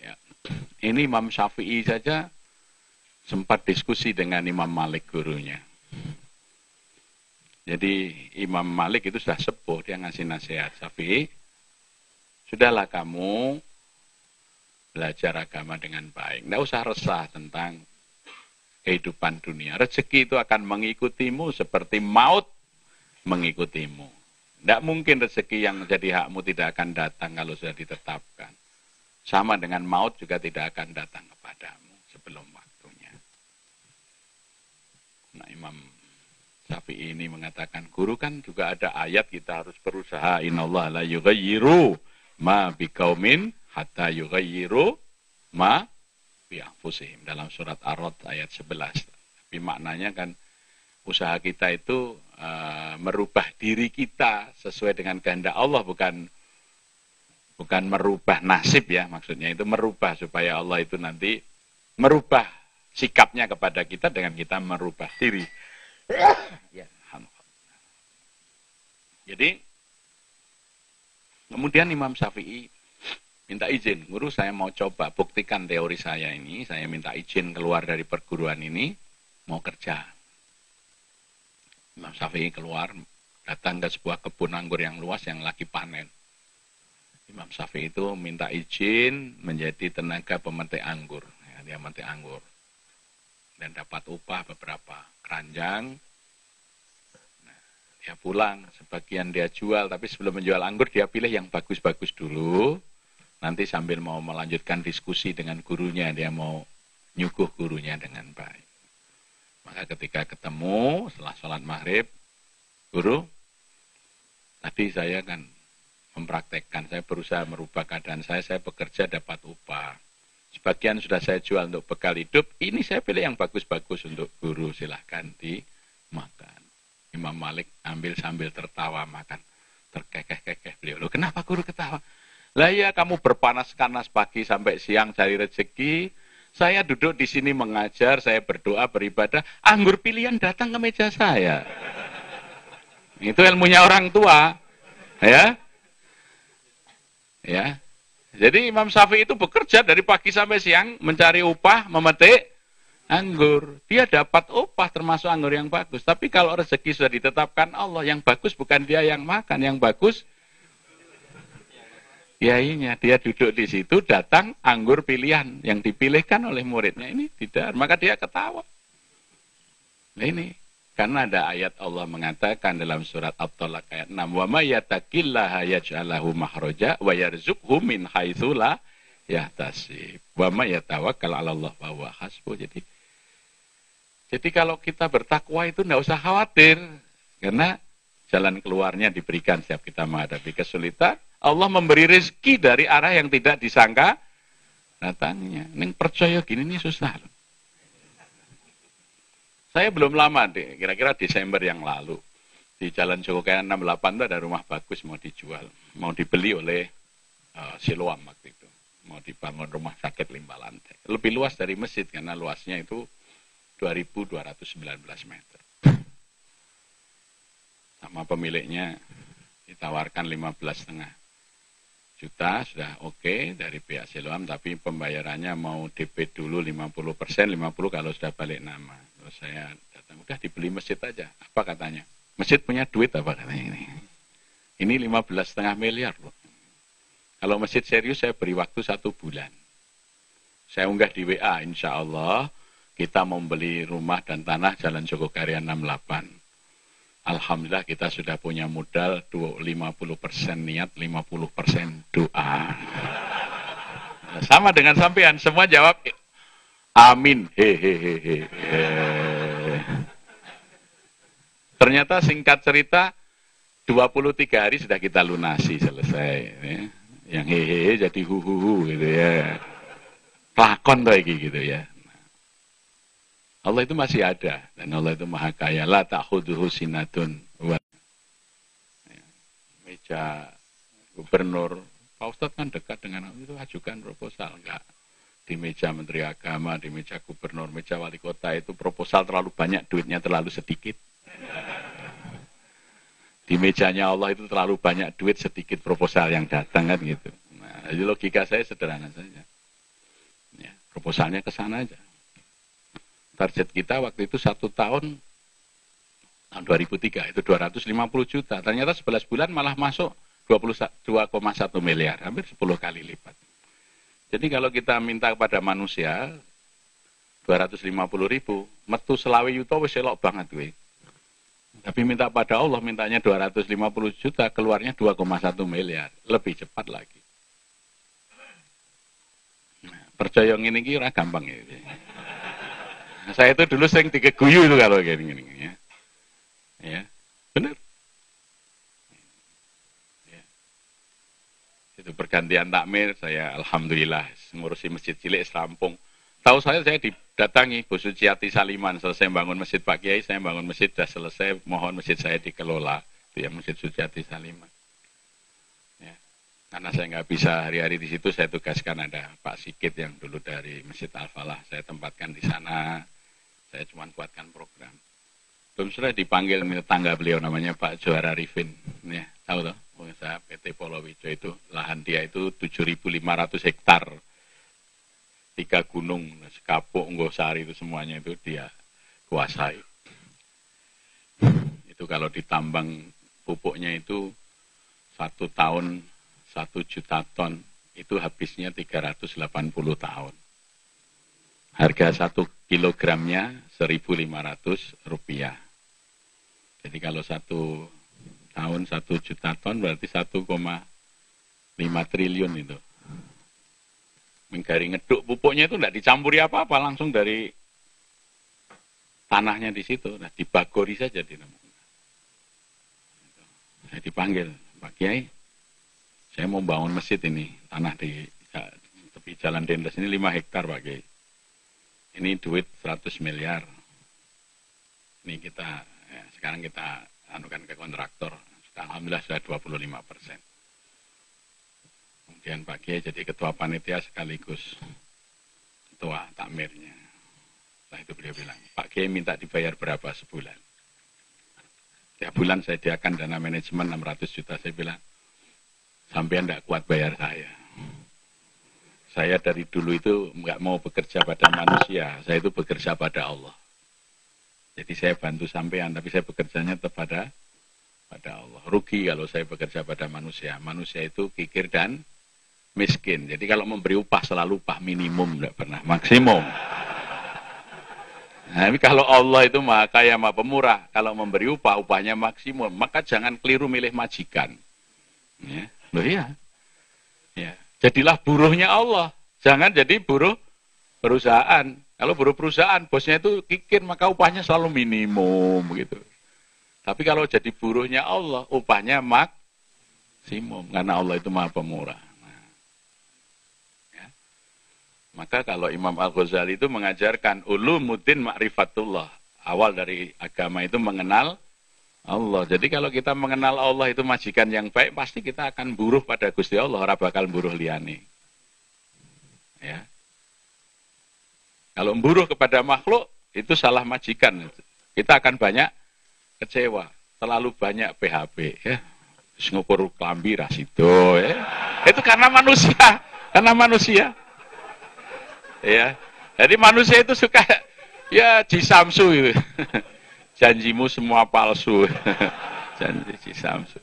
ya. Ini Imam Syafi'i saja sempat diskusi dengan Imam Malik gurunya. Jadi Imam Malik itu sudah sepuh, dia ngasih nasihat. Syafi'i, sudahlah kamu belajar agama dengan baik. Tidak usah resah tentang kehidupan dunia. Rezeki itu akan mengikutimu seperti maut mengikutimu. Tidak mungkin rezeki yang jadi hakmu tidak akan datang kalau sudah ditetapkan. Sama dengan maut juga tidak akan datang kepadamu sebelum waktunya. Nah Imam Syafi'i ini mengatakan, guru kan juga ada ayat kita harus berusaha. Inallah la yughayyiru ma biqaumin hatta yughayyiru ma bi'anfusihim. Dalam surat Ar-Rod ayat 11. Tapi maknanya kan usaha kita itu uh, merubah diri kita sesuai dengan kehendak Allah bukan bukan merubah nasib ya maksudnya itu merubah supaya Allah itu nanti merubah sikapnya kepada kita dengan kita merubah diri. Ya, Jadi kemudian Imam Syafi'i minta izin, guru saya mau coba buktikan teori saya ini, saya minta izin keluar dari perguruan ini, mau kerja. Imam Syafi'i keluar, datang ke sebuah kebun anggur yang luas yang lagi panen. Imam Syafi'i itu minta izin menjadi tenaga pemetik anggur. Ya, dia memetik anggur. Dan dapat upah beberapa keranjang. Nah, dia pulang, sebagian dia jual, tapi sebelum menjual anggur dia pilih yang bagus-bagus dulu. Nanti sambil mau melanjutkan diskusi dengan gurunya, dia mau nyuguh gurunya dengan baik. Maka ketika ketemu setelah sholat maghrib, guru, tadi saya kan mempraktekkan, saya berusaha merubah keadaan saya, saya bekerja dapat upah. Sebagian sudah saya jual untuk bekal hidup, ini saya pilih yang bagus-bagus untuk guru, silahkan dimakan. Imam Malik ambil sambil tertawa makan. Terkekeh-kekeh beliau. Loh, kenapa guru ketawa? Lah ya kamu berpanas-panas pagi sampai siang cari rezeki, saya duduk di sini mengajar, saya berdoa, beribadah, anggur pilihan datang ke meja saya. Itu ilmunya orang tua. Ya. Ya. Jadi Imam Syafi'i itu bekerja dari pagi sampai siang mencari upah, memetik anggur. Dia dapat upah termasuk anggur yang bagus. Tapi kalau rezeki sudah ditetapkan Allah, yang bagus bukan dia yang makan, yang bagus kiainya. Dia duduk di situ, datang anggur pilihan yang dipilihkan oleh muridnya. Ini tidak, maka dia ketawa. Nah ini, karena ada ayat Allah mengatakan dalam surat At-Talaq ayat 6, "Wa may yattaqillaha yaj'alahu mahraja wa yarzuqhu min haitsu la yahtasib. Wa may yatawakkal 'ala Allah fa huwa hasbuh." Jadi jadi kalau kita bertakwa itu tidak usah khawatir karena jalan keluarnya diberikan setiap kita menghadapi kesulitan Allah memberi rezeki dari arah yang tidak disangka datangnya. Ini percaya gini ini susah. Saya belum lama deh, kira-kira Desember yang lalu. Di Jalan Jogokaya 68 itu ada rumah bagus mau dijual. Mau dibeli oleh uh, Siloam waktu itu. Mau dibangun rumah sakit lima lantai. Lebih luas dari masjid karena luasnya itu 2219 meter. Sama pemiliknya ditawarkan 15 setengah juta sudah oke okay dari pihak Siloam tapi pembayarannya mau DP dulu 50 persen 50 kalau sudah balik nama. Terus saya datang udah dibeli masjid aja. Apa katanya? Masjid punya duit apa katanya ini. Ini 15 setengah miliar loh. Kalau masjid serius saya beri waktu satu bulan. Saya unggah di WA insya Allah kita mau beli rumah dan tanah Jalan Jogokarya 68 Alhamdulillah kita sudah punya modal 50% niat, 50% doa. Sama dengan sampean, semua jawab amin. Hehehe. Ternyata singkat cerita, 23 hari sudah kita lunasi selesai. Ya. Yang hehehe jadi huhuhu gitu ya. Lakon tuh gitu ya. Allah itu masih ada dan Allah itu maha kaya. La ta'khuduhu sinatun wa meja gubernur. Pak Ustadz kan dekat dengan itu ajukan proposal enggak di meja Menteri Agama, di meja Gubernur, meja Wali Kota itu proposal terlalu banyak, duitnya terlalu sedikit. Di mejanya Allah itu terlalu banyak duit, sedikit proposal yang datang kan gitu. Nah, jadi logika saya sederhana saja. Ya, proposalnya ke sana aja. Target kita waktu itu satu tahun tahun 2003 itu 250 juta. Ternyata 11 bulan malah masuk 22,1 miliar, hampir 10 kali lipat. Jadi kalau kita minta kepada manusia 250 ribu, metu selawe yuto wis banget gue. Tapi minta pada Allah mintanya 250 juta, keluarnya 2,1 miliar, lebih cepat lagi. Nah, percaya ini kira gampang ya. Saya itu dulu sering guyu itu kalau gini-gini ya. Ya, benar. itu pergantian takmir saya alhamdulillah ngurusi masjid cilik serampung tahu saya saya didatangi Bu Suciati Saliman selesai bangun masjid Pak Kiai saya bangun masjid sudah selesai mohon masjid saya dikelola itu ya masjid Suciati Saliman ya. karena saya nggak bisa hari-hari di situ saya tugaskan ada Pak Sikit yang dulu dari Masjid Al Falah saya tempatkan di sana saya cuma kuatkan program. Belum sudah dipanggil tangga beliau namanya Pak Juara Rifin. Ya tahu tuh pengusaha PT Polowijo itu lahan dia itu 7.500 hektar. Tiga gunung Sekapuk, Nggosari itu semuanya itu dia kuasai. Itu kalau ditambang pupuknya itu satu tahun satu juta ton itu habisnya 380 tahun harga satu kilogramnya 1.500 rupiah jadi kalau satu tahun satu juta ton berarti 1,5 triliun itu. Menggari ngeduk pupuknya itu tidak dicampuri apa-apa langsung dari tanahnya di situ. Nah, dibagori saja di Saya dipanggil, Pak Kiai, saya mau bangun masjid ini, tanah di tepi jalan Dendes ini 5 hektar Pak Kiai. Ini duit 100 miliar. Ini kita, ya, sekarang kita anukan ke kontraktor. Alhamdulillah sudah 25 persen. Kemudian Pak Kiai jadi ketua panitia sekaligus ketua takmirnya. Setelah itu beliau bilang, Pak Kiai minta dibayar berapa sebulan? Tiap bulan saya diakan dana manajemen 600 juta. Saya bilang, sampai tidak kuat bayar saya. Saya dari dulu itu nggak mau bekerja pada manusia, saya itu bekerja pada Allah. Jadi saya bantu sampean, tapi saya bekerjanya kepada pada Allah. Rugi kalau saya bekerja pada manusia. Manusia itu kikir dan miskin. Jadi kalau memberi upah selalu upah minimum, tidak pernah maksimum. Nah, tapi kalau Allah itu maha kaya, maha pemurah. Kalau memberi upah, upahnya maksimum. Maka jangan keliru milih majikan. Ya, loh iya. Ya. Jadilah buruhnya Allah. Jangan jadi buruh perusahaan. Kalau buruh perusahaan, bosnya itu kikir, maka upahnya selalu minimum gitu. Tapi kalau jadi buruhnya Allah, upahnya maksimum. Karena Allah itu maha pemurah. Ya. Maka kalau Imam Al-Ghazali itu mengajarkan ulumuddin ma'rifatullah. Awal dari agama itu mengenal Allah. Jadi kalau kita mengenal Allah itu majikan yang baik, pasti kita akan buruh pada Gusti Allah, ora bakal buruh liani. Ya. Kalau memburuh kepada makhluk, itu salah majikan. Kita akan banyak kecewa. Terlalu banyak PHP. Ya. Ngukur kelambi rasido. Ya. Itu karena manusia. Karena manusia. Ya. Jadi manusia itu suka ya jisamsu itu. Janjimu semua palsu. Janji jisamsu.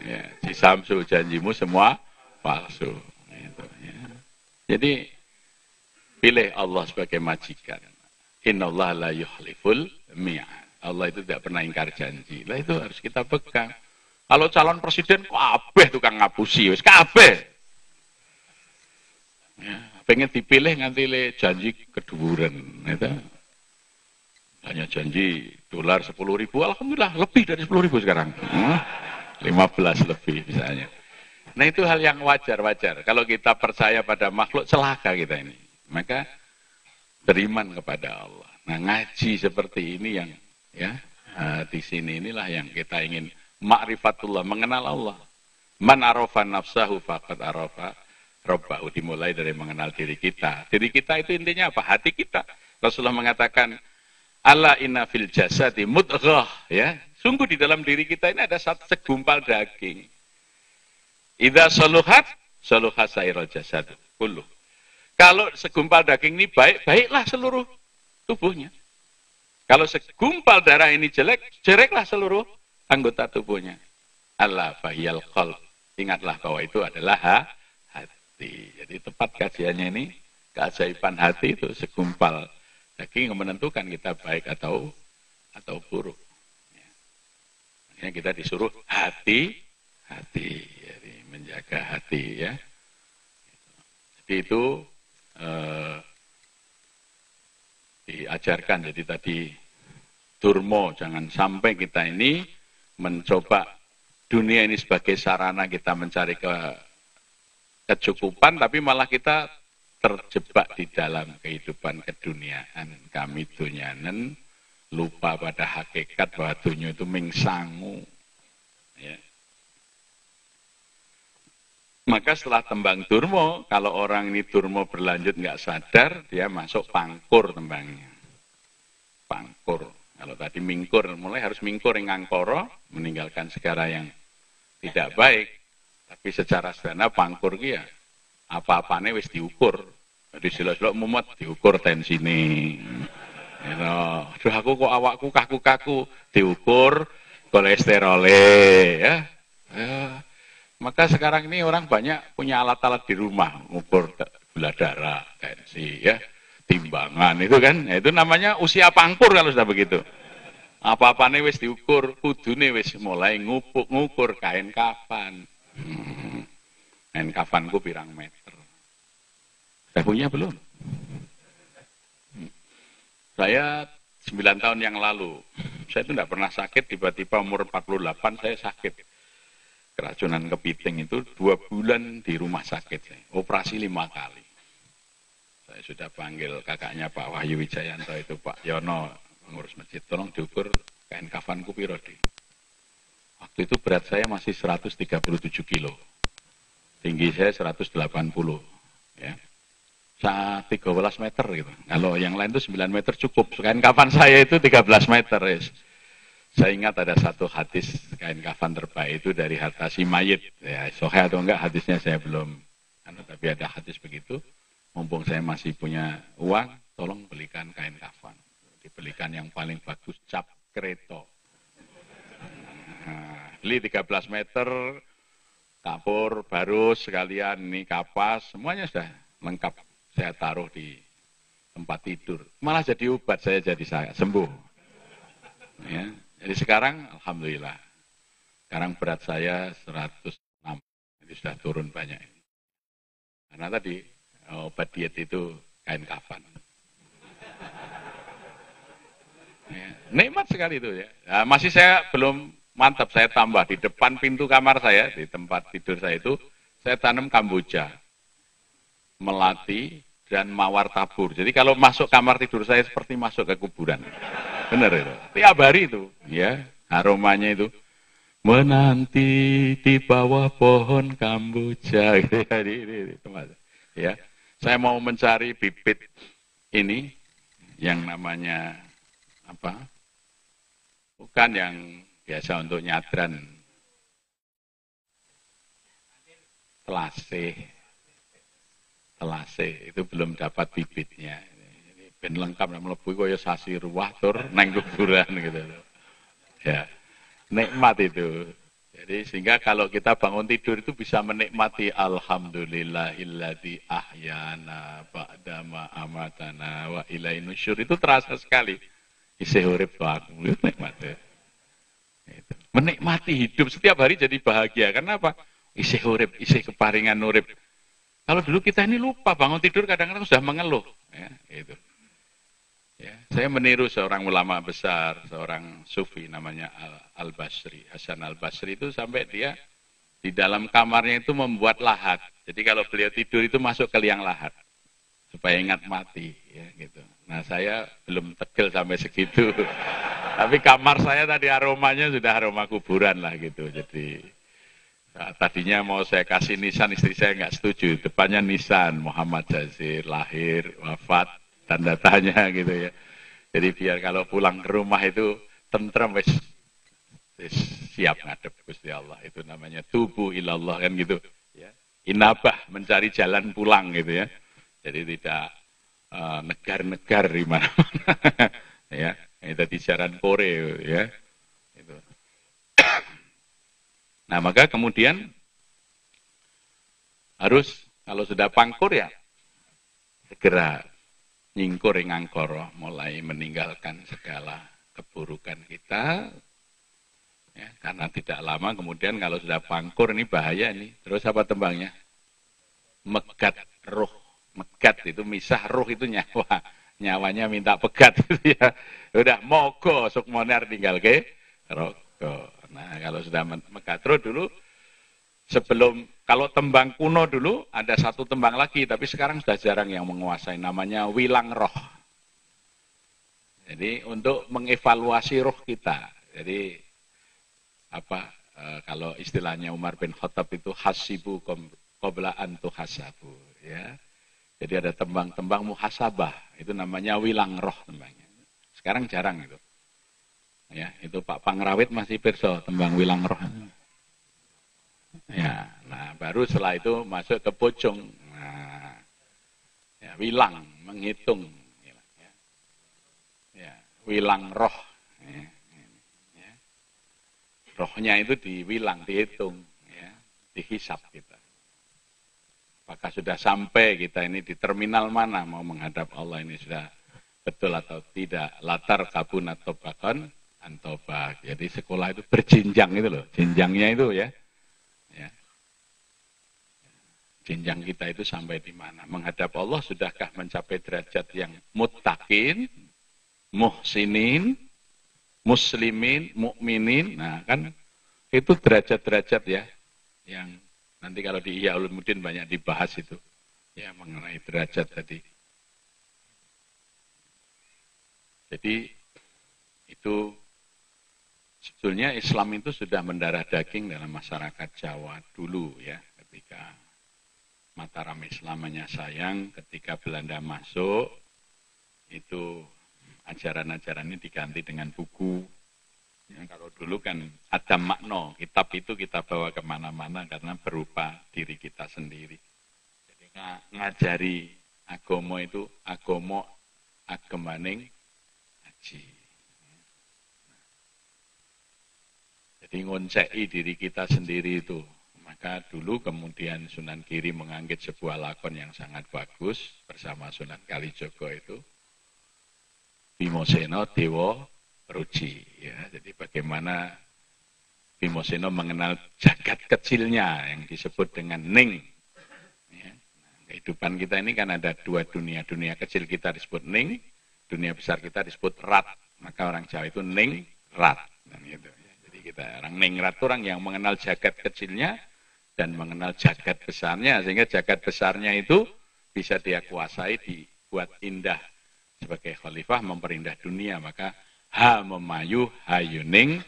Ya, jisamsu janjimu semua palsu. Gitu, ya. Jadi Pilih Allah sebagai majikan. Inna Allah la yuhliful mi'ad. Allah itu tidak pernah ingkar janji. Lah itu harus kita pegang. Kalau calon presiden, kabeh tukang ngapusi. Wis kabeh. Ya, pengen dipilih nganti le janji keduburan. Itu. Hanya janji dolar sepuluh ribu, alhamdulillah lebih dari sepuluh ribu sekarang. 15 lebih misalnya. Nah itu hal yang wajar-wajar. Kalau kita percaya pada makhluk celaka kita ini. Maka beriman kepada Allah. Nah ngaji seperti ini yang ya uh, di sini inilah yang kita ingin ma'rifatullah, mengenal Allah. Man arafa nafsahu faqad arafa robbahu dimulai dari mengenal diri kita. Diri kita itu intinya apa? Hati kita. Rasulullah mengatakan Allah inna fil jasadi mudghah ya. Sungguh di dalam diri kita ini ada satu segumpal daging. Idza saluhat saluhat sairul jasad kullu. Kalau segumpal daging ini baik, baiklah seluruh tubuhnya. Kalau segumpal darah ini jelek, jeleklah seluruh anggota tubuhnya. Allah fahiyal qalb. Ingatlah bahwa itu adalah hati. Jadi tepat kajiannya ini, keajaiban hati itu segumpal daging menentukan kita baik atau atau buruk. Ya. Makanya kita disuruh hati, hati, jadi menjaga hati ya. Jadi itu eh, diajarkan. Jadi tadi turmo jangan sampai kita ini mencoba dunia ini sebagai sarana kita mencari ke kecukupan, tapi malah kita terjebak di dalam kehidupan keduniaan. Kami dunyanen lupa pada hakikat bahwa dunia itu mingsangu. Ya. Maka setelah tembang turmo, kalau orang ini turmo berlanjut nggak sadar, dia masuk pangkur tembangnya. Pangkur. Kalau tadi mingkur, mulai harus mingkur yang ngangkoro, meninggalkan segala yang tidak baik. Tapi secara sederhana pangkur ya apa-apane wis diukur. Jadi sila-sila mumet diukur tensine. Ya, aduh aku kok awakku kaku-kaku diukur kolesterole ya. ya. Maka sekarang ini orang banyak punya alat-alat di rumah ngukur gula darah, tensi ya, timbangan itu kan. Nah, itu namanya usia pangkur kalau sudah begitu. Apa-apane wis diukur, kudune wis mulai ngupuk ngukur kain kafan. Hmm. Kain kafanku pirang meter. Saya punya belum? Saya 9 tahun yang lalu, saya itu tidak pernah sakit, tiba-tiba umur 48 saya sakit. Keracunan kepiting itu dua bulan di rumah sakit. Operasi lima kali. Saya sudah panggil kakaknya Pak Wahyu Wijayanto itu Pak Yono ngurus masjid. Tolong diukur kain kafanku piro di. Waktu itu berat saya masih 137 kilo. Tinggi saya 180. Ya. 13 meter gitu. Kalau yang lain itu 9 meter cukup. Kain kafan saya itu 13 meter. Yes. Saya ingat ada satu hadis kain kafan terbaik itu dari harta si mayit. Ya, sohe atau enggak hadisnya saya belum. Karena tapi ada hadis begitu. Mumpung saya masih punya uang, tolong belikan kain kafan. Dibelikan yang paling bagus, cap kreto. Nah, beli 13 meter, kapur, barus, sekalian, ini kapas, semuanya sudah lengkap saya taruh di tempat tidur. Malah jadi obat saya jadi saya sembuh. Ya. Jadi sekarang alhamdulillah. Sekarang berat saya 106. Jadi sudah turun banyak. Karena tadi obat diet itu kain kafan. Ya. Nikmat sekali itu ya. Nah, masih saya belum mantap saya tambah di depan pintu kamar saya di tempat tidur saya itu saya tanam kamboja melati, dan mawar tabur. Jadi kalau masuk kamar tidur saya seperti masuk ke kuburan. Benar itu. Tiap hari itu, ya, aromanya itu menanti di bawah pohon kamboja. ya, saya mau mencari bibit ini yang namanya apa? Bukan yang biasa untuk nyadran. Telasih telase itu belum dapat bibitnya. Ben lengkap nek mlebu kaya sasi ruah tur neng kuburan gitu. Ya. Nikmat itu. Jadi sehingga kalau kita bangun tidur itu bisa menikmati alhamdulillahilladzi ahyana ba'dama amatana wa ilaihi nusyur itu terasa sekali. Isih urip aku nikmat ya. Itu. Menikmati hidup setiap hari jadi bahagia. Karena apa? Isih urip, isih keparingan urip. Kalau dulu kita ini lupa bangun tidur kadang-kadang sudah mengeluh. Ya, itu. Ya, saya meniru seorang ulama besar, seorang sufi namanya Al-Basri. Hasan Al-Basri itu sampai dia di dalam kamarnya itu membuat lahat. Jadi kalau beliau tidur itu masuk ke liang lahat. Supaya ingat mati. Ya, gitu. Nah saya belum tegel sampai segitu. Tapi kamar saya tadi aromanya sudah aroma kuburan lah gitu. Jadi nah, tadinya mau saya kasih nisan, istri saya nggak setuju. Depannya nisan, Muhammad Jazir, lahir, wafat, tanda tanya gitu ya. Jadi biar kalau pulang ke rumah itu tentrem wis siap ngadep Gusti Allah. Itu namanya tubuh ilallah kan gitu ya. Inabah mencari jalan pulang gitu ya. Jadi tidak uh, negar-negar di mana-mana ya. Ini tadi jalan kore ya. Itu. Nah, maka kemudian harus kalau sudah pangkur ya segera nyingkur ngangkoro mulai meninggalkan segala keburukan kita. Ya, karena tidak lama kemudian kalau sudah pangkur ini bahaya ini. Terus apa tembangnya? Megat roh megat itu misah roh itu nyawa. Nyawanya minta pegat ya. Udah mogo sukmoner tinggal ke rogo nah kalau sudah megat roh dulu sebelum kalau tembang kuno dulu ada satu tembang lagi, tapi sekarang sudah jarang yang menguasai. Namanya wilang roh. Jadi untuk mengevaluasi roh kita. Jadi apa e, kalau istilahnya Umar bin Khattab itu hasibu qoblaan tuh hasabu. Ya. Jadi ada tembang-tembang muhasabah. Itu namanya wilang roh tembangnya. Sekarang jarang itu. Ya, itu Pak Pangrawit masih perso tembang wilang roh. Ya, nah baru setelah itu masuk ke pocong. Nah, ya, wilang, menghitung. Ya, ya wilang roh. Ya, ya. Rohnya itu diwilang, dihitung. Ya, dihisap kita. Apakah sudah sampai kita ini di terminal mana mau menghadap Allah ini sudah betul atau tidak. Latar kabun atau bahkan antobak. Jadi sekolah itu berjenjang itu loh. Jenjangnya itu ya jenjang kita itu sampai di mana. Menghadap Allah sudahkah mencapai derajat yang muttaqin, muhsinin, muslimin, mukminin. Nah, kan itu derajat-derajat ya yang nanti kalau di Ihya Ulumuddin banyak dibahas itu. Ya, mengenai derajat tadi. Jadi itu sebetulnya Islam itu sudah mendarah daging dalam masyarakat Jawa dulu ya ketika Mataram Islam sayang ketika Belanda masuk, itu ajaran-ajaran ini diganti dengan buku. Ya, kalau dulu kan ada makna, kitab itu kita bawa ke mana-mana karena berupa diri kita sendiri. Jadi ngajari agomo itu agomo agemaning haji. Jadi ngoncei diri kita sendiri itu maka dulu kemudian Sunan Giri mengangkit sebuah lakon yang sangat bagus bersama Sunan Kalijogo itu. Bimoseno Dewo Ruci. Ya, jadi bagaimana Bimoseno mengenal jagat kecilnya yang disebut dengan Ning. Ya, kehidupan kita ini kan ada dua dunia. Dunia kecil kita disebut Ning, dunia besar kita disebut Rat. Maka orang Jawa itu Ning, Rat. Dan gitu. Kita. Orang Ning Rat itu orang yang mengenal jagat kecilnya, dan mengenal jagat besarnya sehingga jagat besarnya itu bisa dia kuasai dibuat indah. Sebagai khalifah memperindah dunia maka ha memayu hayuning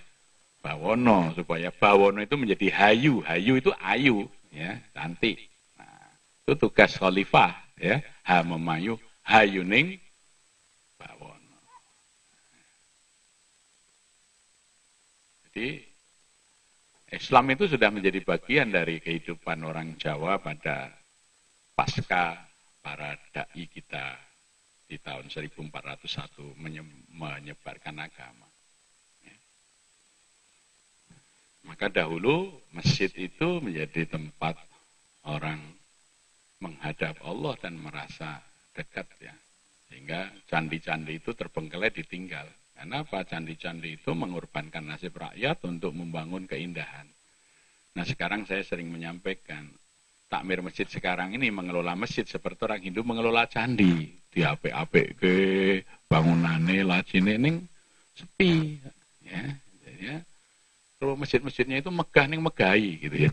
bawono supaya bawono itu menjadi hayu. Hayu itu ayu ya cantik. Nah, itu tugas khalifah ya. Ha memayu hayuning bawono jadi Islam itu sudah menjadi bagian dari kehidupan orang Jawa pada pasca para dai kita di tahun 1401 menyebarkan agama. Ya. Maka dahulu masjid itu menjadi tempat orang menghadap Allah dan merasa dekat ya. Sehingga candi-candi itu terbengkelai ditinggal. Kenapa candi-candi itu mengorbankan nasib rakyat untuk membangun keindahan. Nah sekarang saya sering menyampaikan, takmir masjid sekarang ini mengelola masjid seperti orang Hindu mengelola candi. diapik-apik ke bangunane lajine ning sepi ya. ya. Terus masjid-masjidnya itu megah ning megahi gitu ya.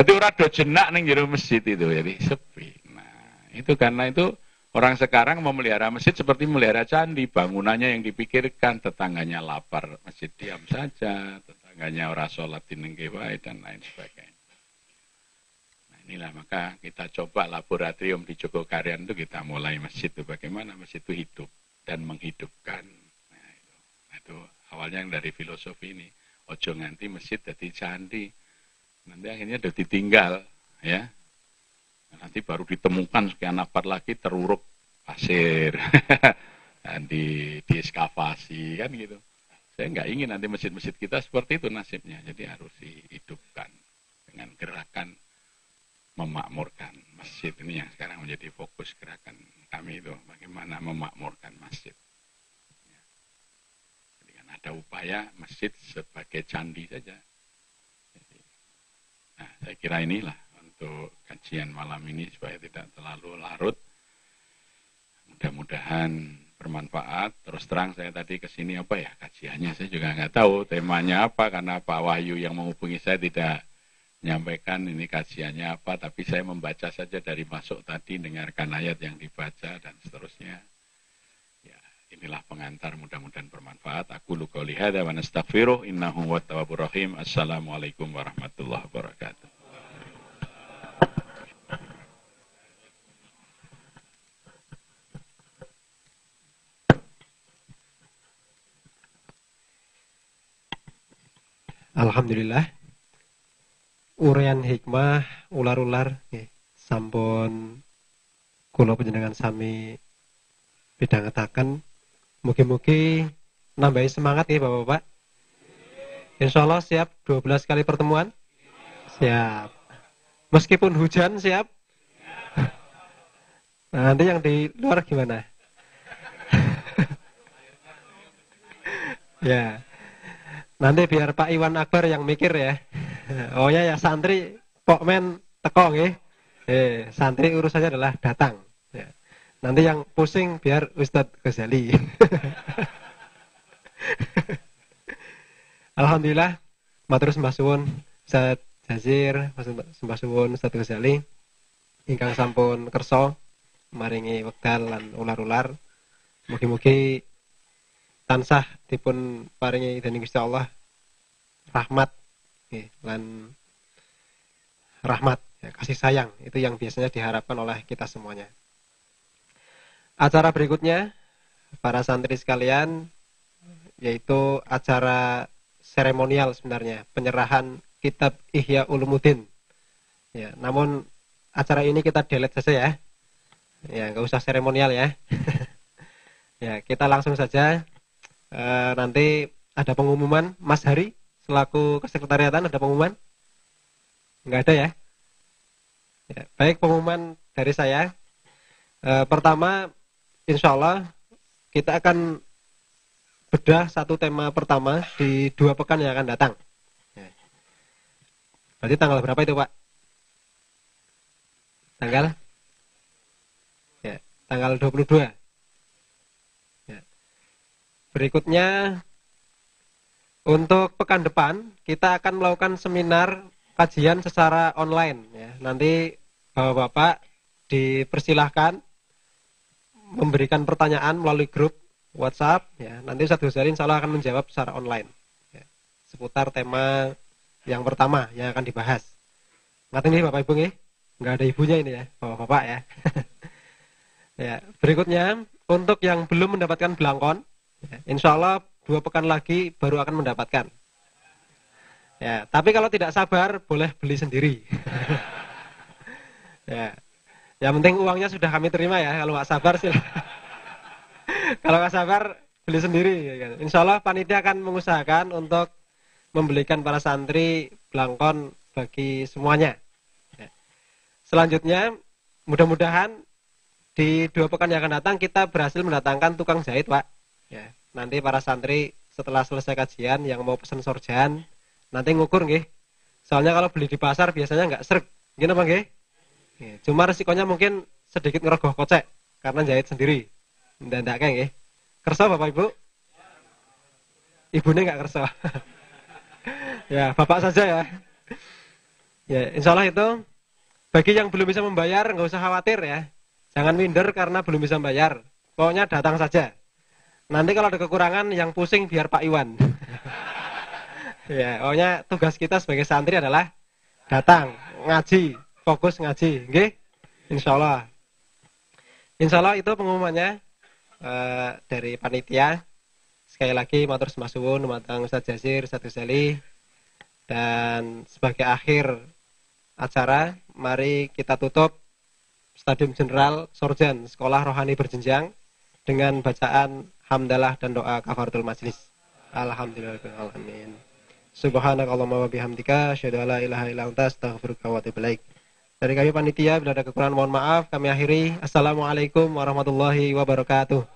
Jadi ora do jenak ning jero masjid itu jadi sepi. Nah, itu karena itu orang sekarang memelihara masjid seperti memelihara candi, bangunannya yang dipikirkan, tetangganya lapar, masjid diam saja, tetangganya orang sholat di dan lain sebagainya. Nah, inilah maka kita coba laboratorium di Jogokarian itu kita mulai masjid itu bagaimana masjid itu hidup dan menghidupkan. Nah, itu, nah, itu awalnya yang dari filosofi ini. Ojo nganti masjid jadi candi nanti akhirnya udah ditinggal ya nanti baru ditemukan sekian nafar lagi teruruk pasir. Dan di dieskavasi kan gitu. Saya nggak ingin nanti masjid-masjid kita seperti itu nasibnya. Jadi harus dihidupkan dengan gerakan memakmurkan masjid. Ini yang sekarang menjadi fokus gerakan kami itu bagaimana memakmurkan masjid. Jadi kan ada upaya masjid sebagai candi saja. Nah, saya kira inilah untuk kajian malam ini supaya tidak terlalu larut. Mudah-mudahan bermanfaat. Terus terang saya tadi ke sini apa ya kajiannya saya juga nggak tahu temanya apa karena Pak Wahyu yang menghubungi saya tidak menyampaikan ini kajiannya apa, tapi saya membaca saja dari masuk tadi, dengarkan ayat yang dibaca dan seterusnya. Ya, inilah pengantar mudah-mudahan bermanfaat. Aku luka lihada wa nastaghfiruh innahu wa rahim. Assalamualaikum warahmatullahi wabarakatuh. Alhamdulillah Urian hikmah ular-ular sampun kula panjenengan sami bidhangetaken mugi-mugi nambahi semangat ya Bapak-bapak. Insya Allah siap 12 kali pertemuan? Siap. Meskipun hujan siap? Nah, nanti yang di luar gimana? ya. Nanti biar Pak Iwan Akbar yang mikir ya. Oh ya ya santri pokmen teko nggih. Eh, santri urusannya adalah datang. Ya. Nanti yang pusing biar Ustadz Ghazali. Alhamdulillah matur sembah suwun Ustaz Jazir, sembah suwun Ustaz Ghazali ingkang sampun kersa maringi wekdal lan ular-ular. Mugi-mugi tansah dipun paringi dening Gusti Allah rahmat okay, lan rahmat ya, kasih sayang itu yang biasanya diharapkan oleh kita semuanya. Acara berikutnya para santri sekalian yaitu acara seremonial sebenarnya penyerahan kitab Ihya Ulumuddin. Ya, namun acara ini kita delete saja ya. Ya, nggak usah seremonial ya. ya, kita langsung saja e, nanti ada pengumuman Mas Hari selaku kesekretariatan ada pengumuman? Enggak ada ya? ya baik pengumuman dari saya. E, pertama, insya Allah kita akan bedah satu tema pertama di dua pekan yang akan datang. Ya. Berarti tanggal berapa itu Pak? Tanggal? Ya, tanggal 22. Berikutnya untuk pekan depan kita akan melakukan seminar kajian secara online ya. Nanti Bapak-bapak dipersilahkan memberikan pertanyaan melalui grup WhatsApp ya. Nanti Ustaz Ghazali insya Allah akan menjawab secara online ya. seputar tema yang pertama yang akan dibahas. Ngerti nih Bapak Ibu nih? Nggak ada ibunya ini ya, Bapak-bapak ya. ya, berikutnya untuk yang belum mendapatkan belangkon insya Allah dua pekan lagi baru akan mendapatkan. Ya, tapi kalau tidak sabar boleh beli sendiri. ya, yang penting uangnya sudah kami terima ya. Kalau nggak sabar sih. kalau nggak sabar beli sendiri. Ya kan. Insya Allah panitia akan mengusahakan untuk membelikan para santri belangkon bagi semuanya. Ya. Selanjutnya, mudah-mudahan di dua pekan yang akan datang kita berhasil mendatangkan tukang jahit, Pak. Ya, nanti para santri setelah selesai kajian yang mau pesan sorjan nanti ngukur nggih. Soalnya kalau beli di pasar biasanya nggak serg. Gini apa nggih? Cuma resikonya mungkin sedikit ngerogoh kocek. karena jahit sendiri. Ndak kan nggih. Kersa Bapak Ibu? Ibunya nggak kersa. ya, Bapak saja ya. Ya, insya Allah itu bagi yang belum bisa membayar nggak usah khawatir ya. Jangan minder karena belum bisa membayar. Pokoknya datang saja. Nanti kalau ada kekurangan yang pusing biar Pak Iwan. ya, pokoknya tugas kita sebagai santri adalah datang, ngaji, fokus ngaji, nggih? Insyaallah. Insyaallah itu pengumumannya uh, dari panitia. Sekali lagi matur sembah suwun matang Ustaz Jazir, Ustaz Ghazali. Dan sebagai akhir acara, mari kita tutup Stadium Jenderal Sorjan Sekolah Rohani Berjenjang dengan bacaan hamdalah dan doa kafaratul majlis. Alhamdulillahirabbil Subhanakallahumma wa bihamdika asyhadu an la ilaha illa anta astaghfiruka wa atubu. Dari kami panitia bila ada kekurangan mohon maaf. Kami akhiri. Assalamualaikum warahmatullahi wabarakatuh.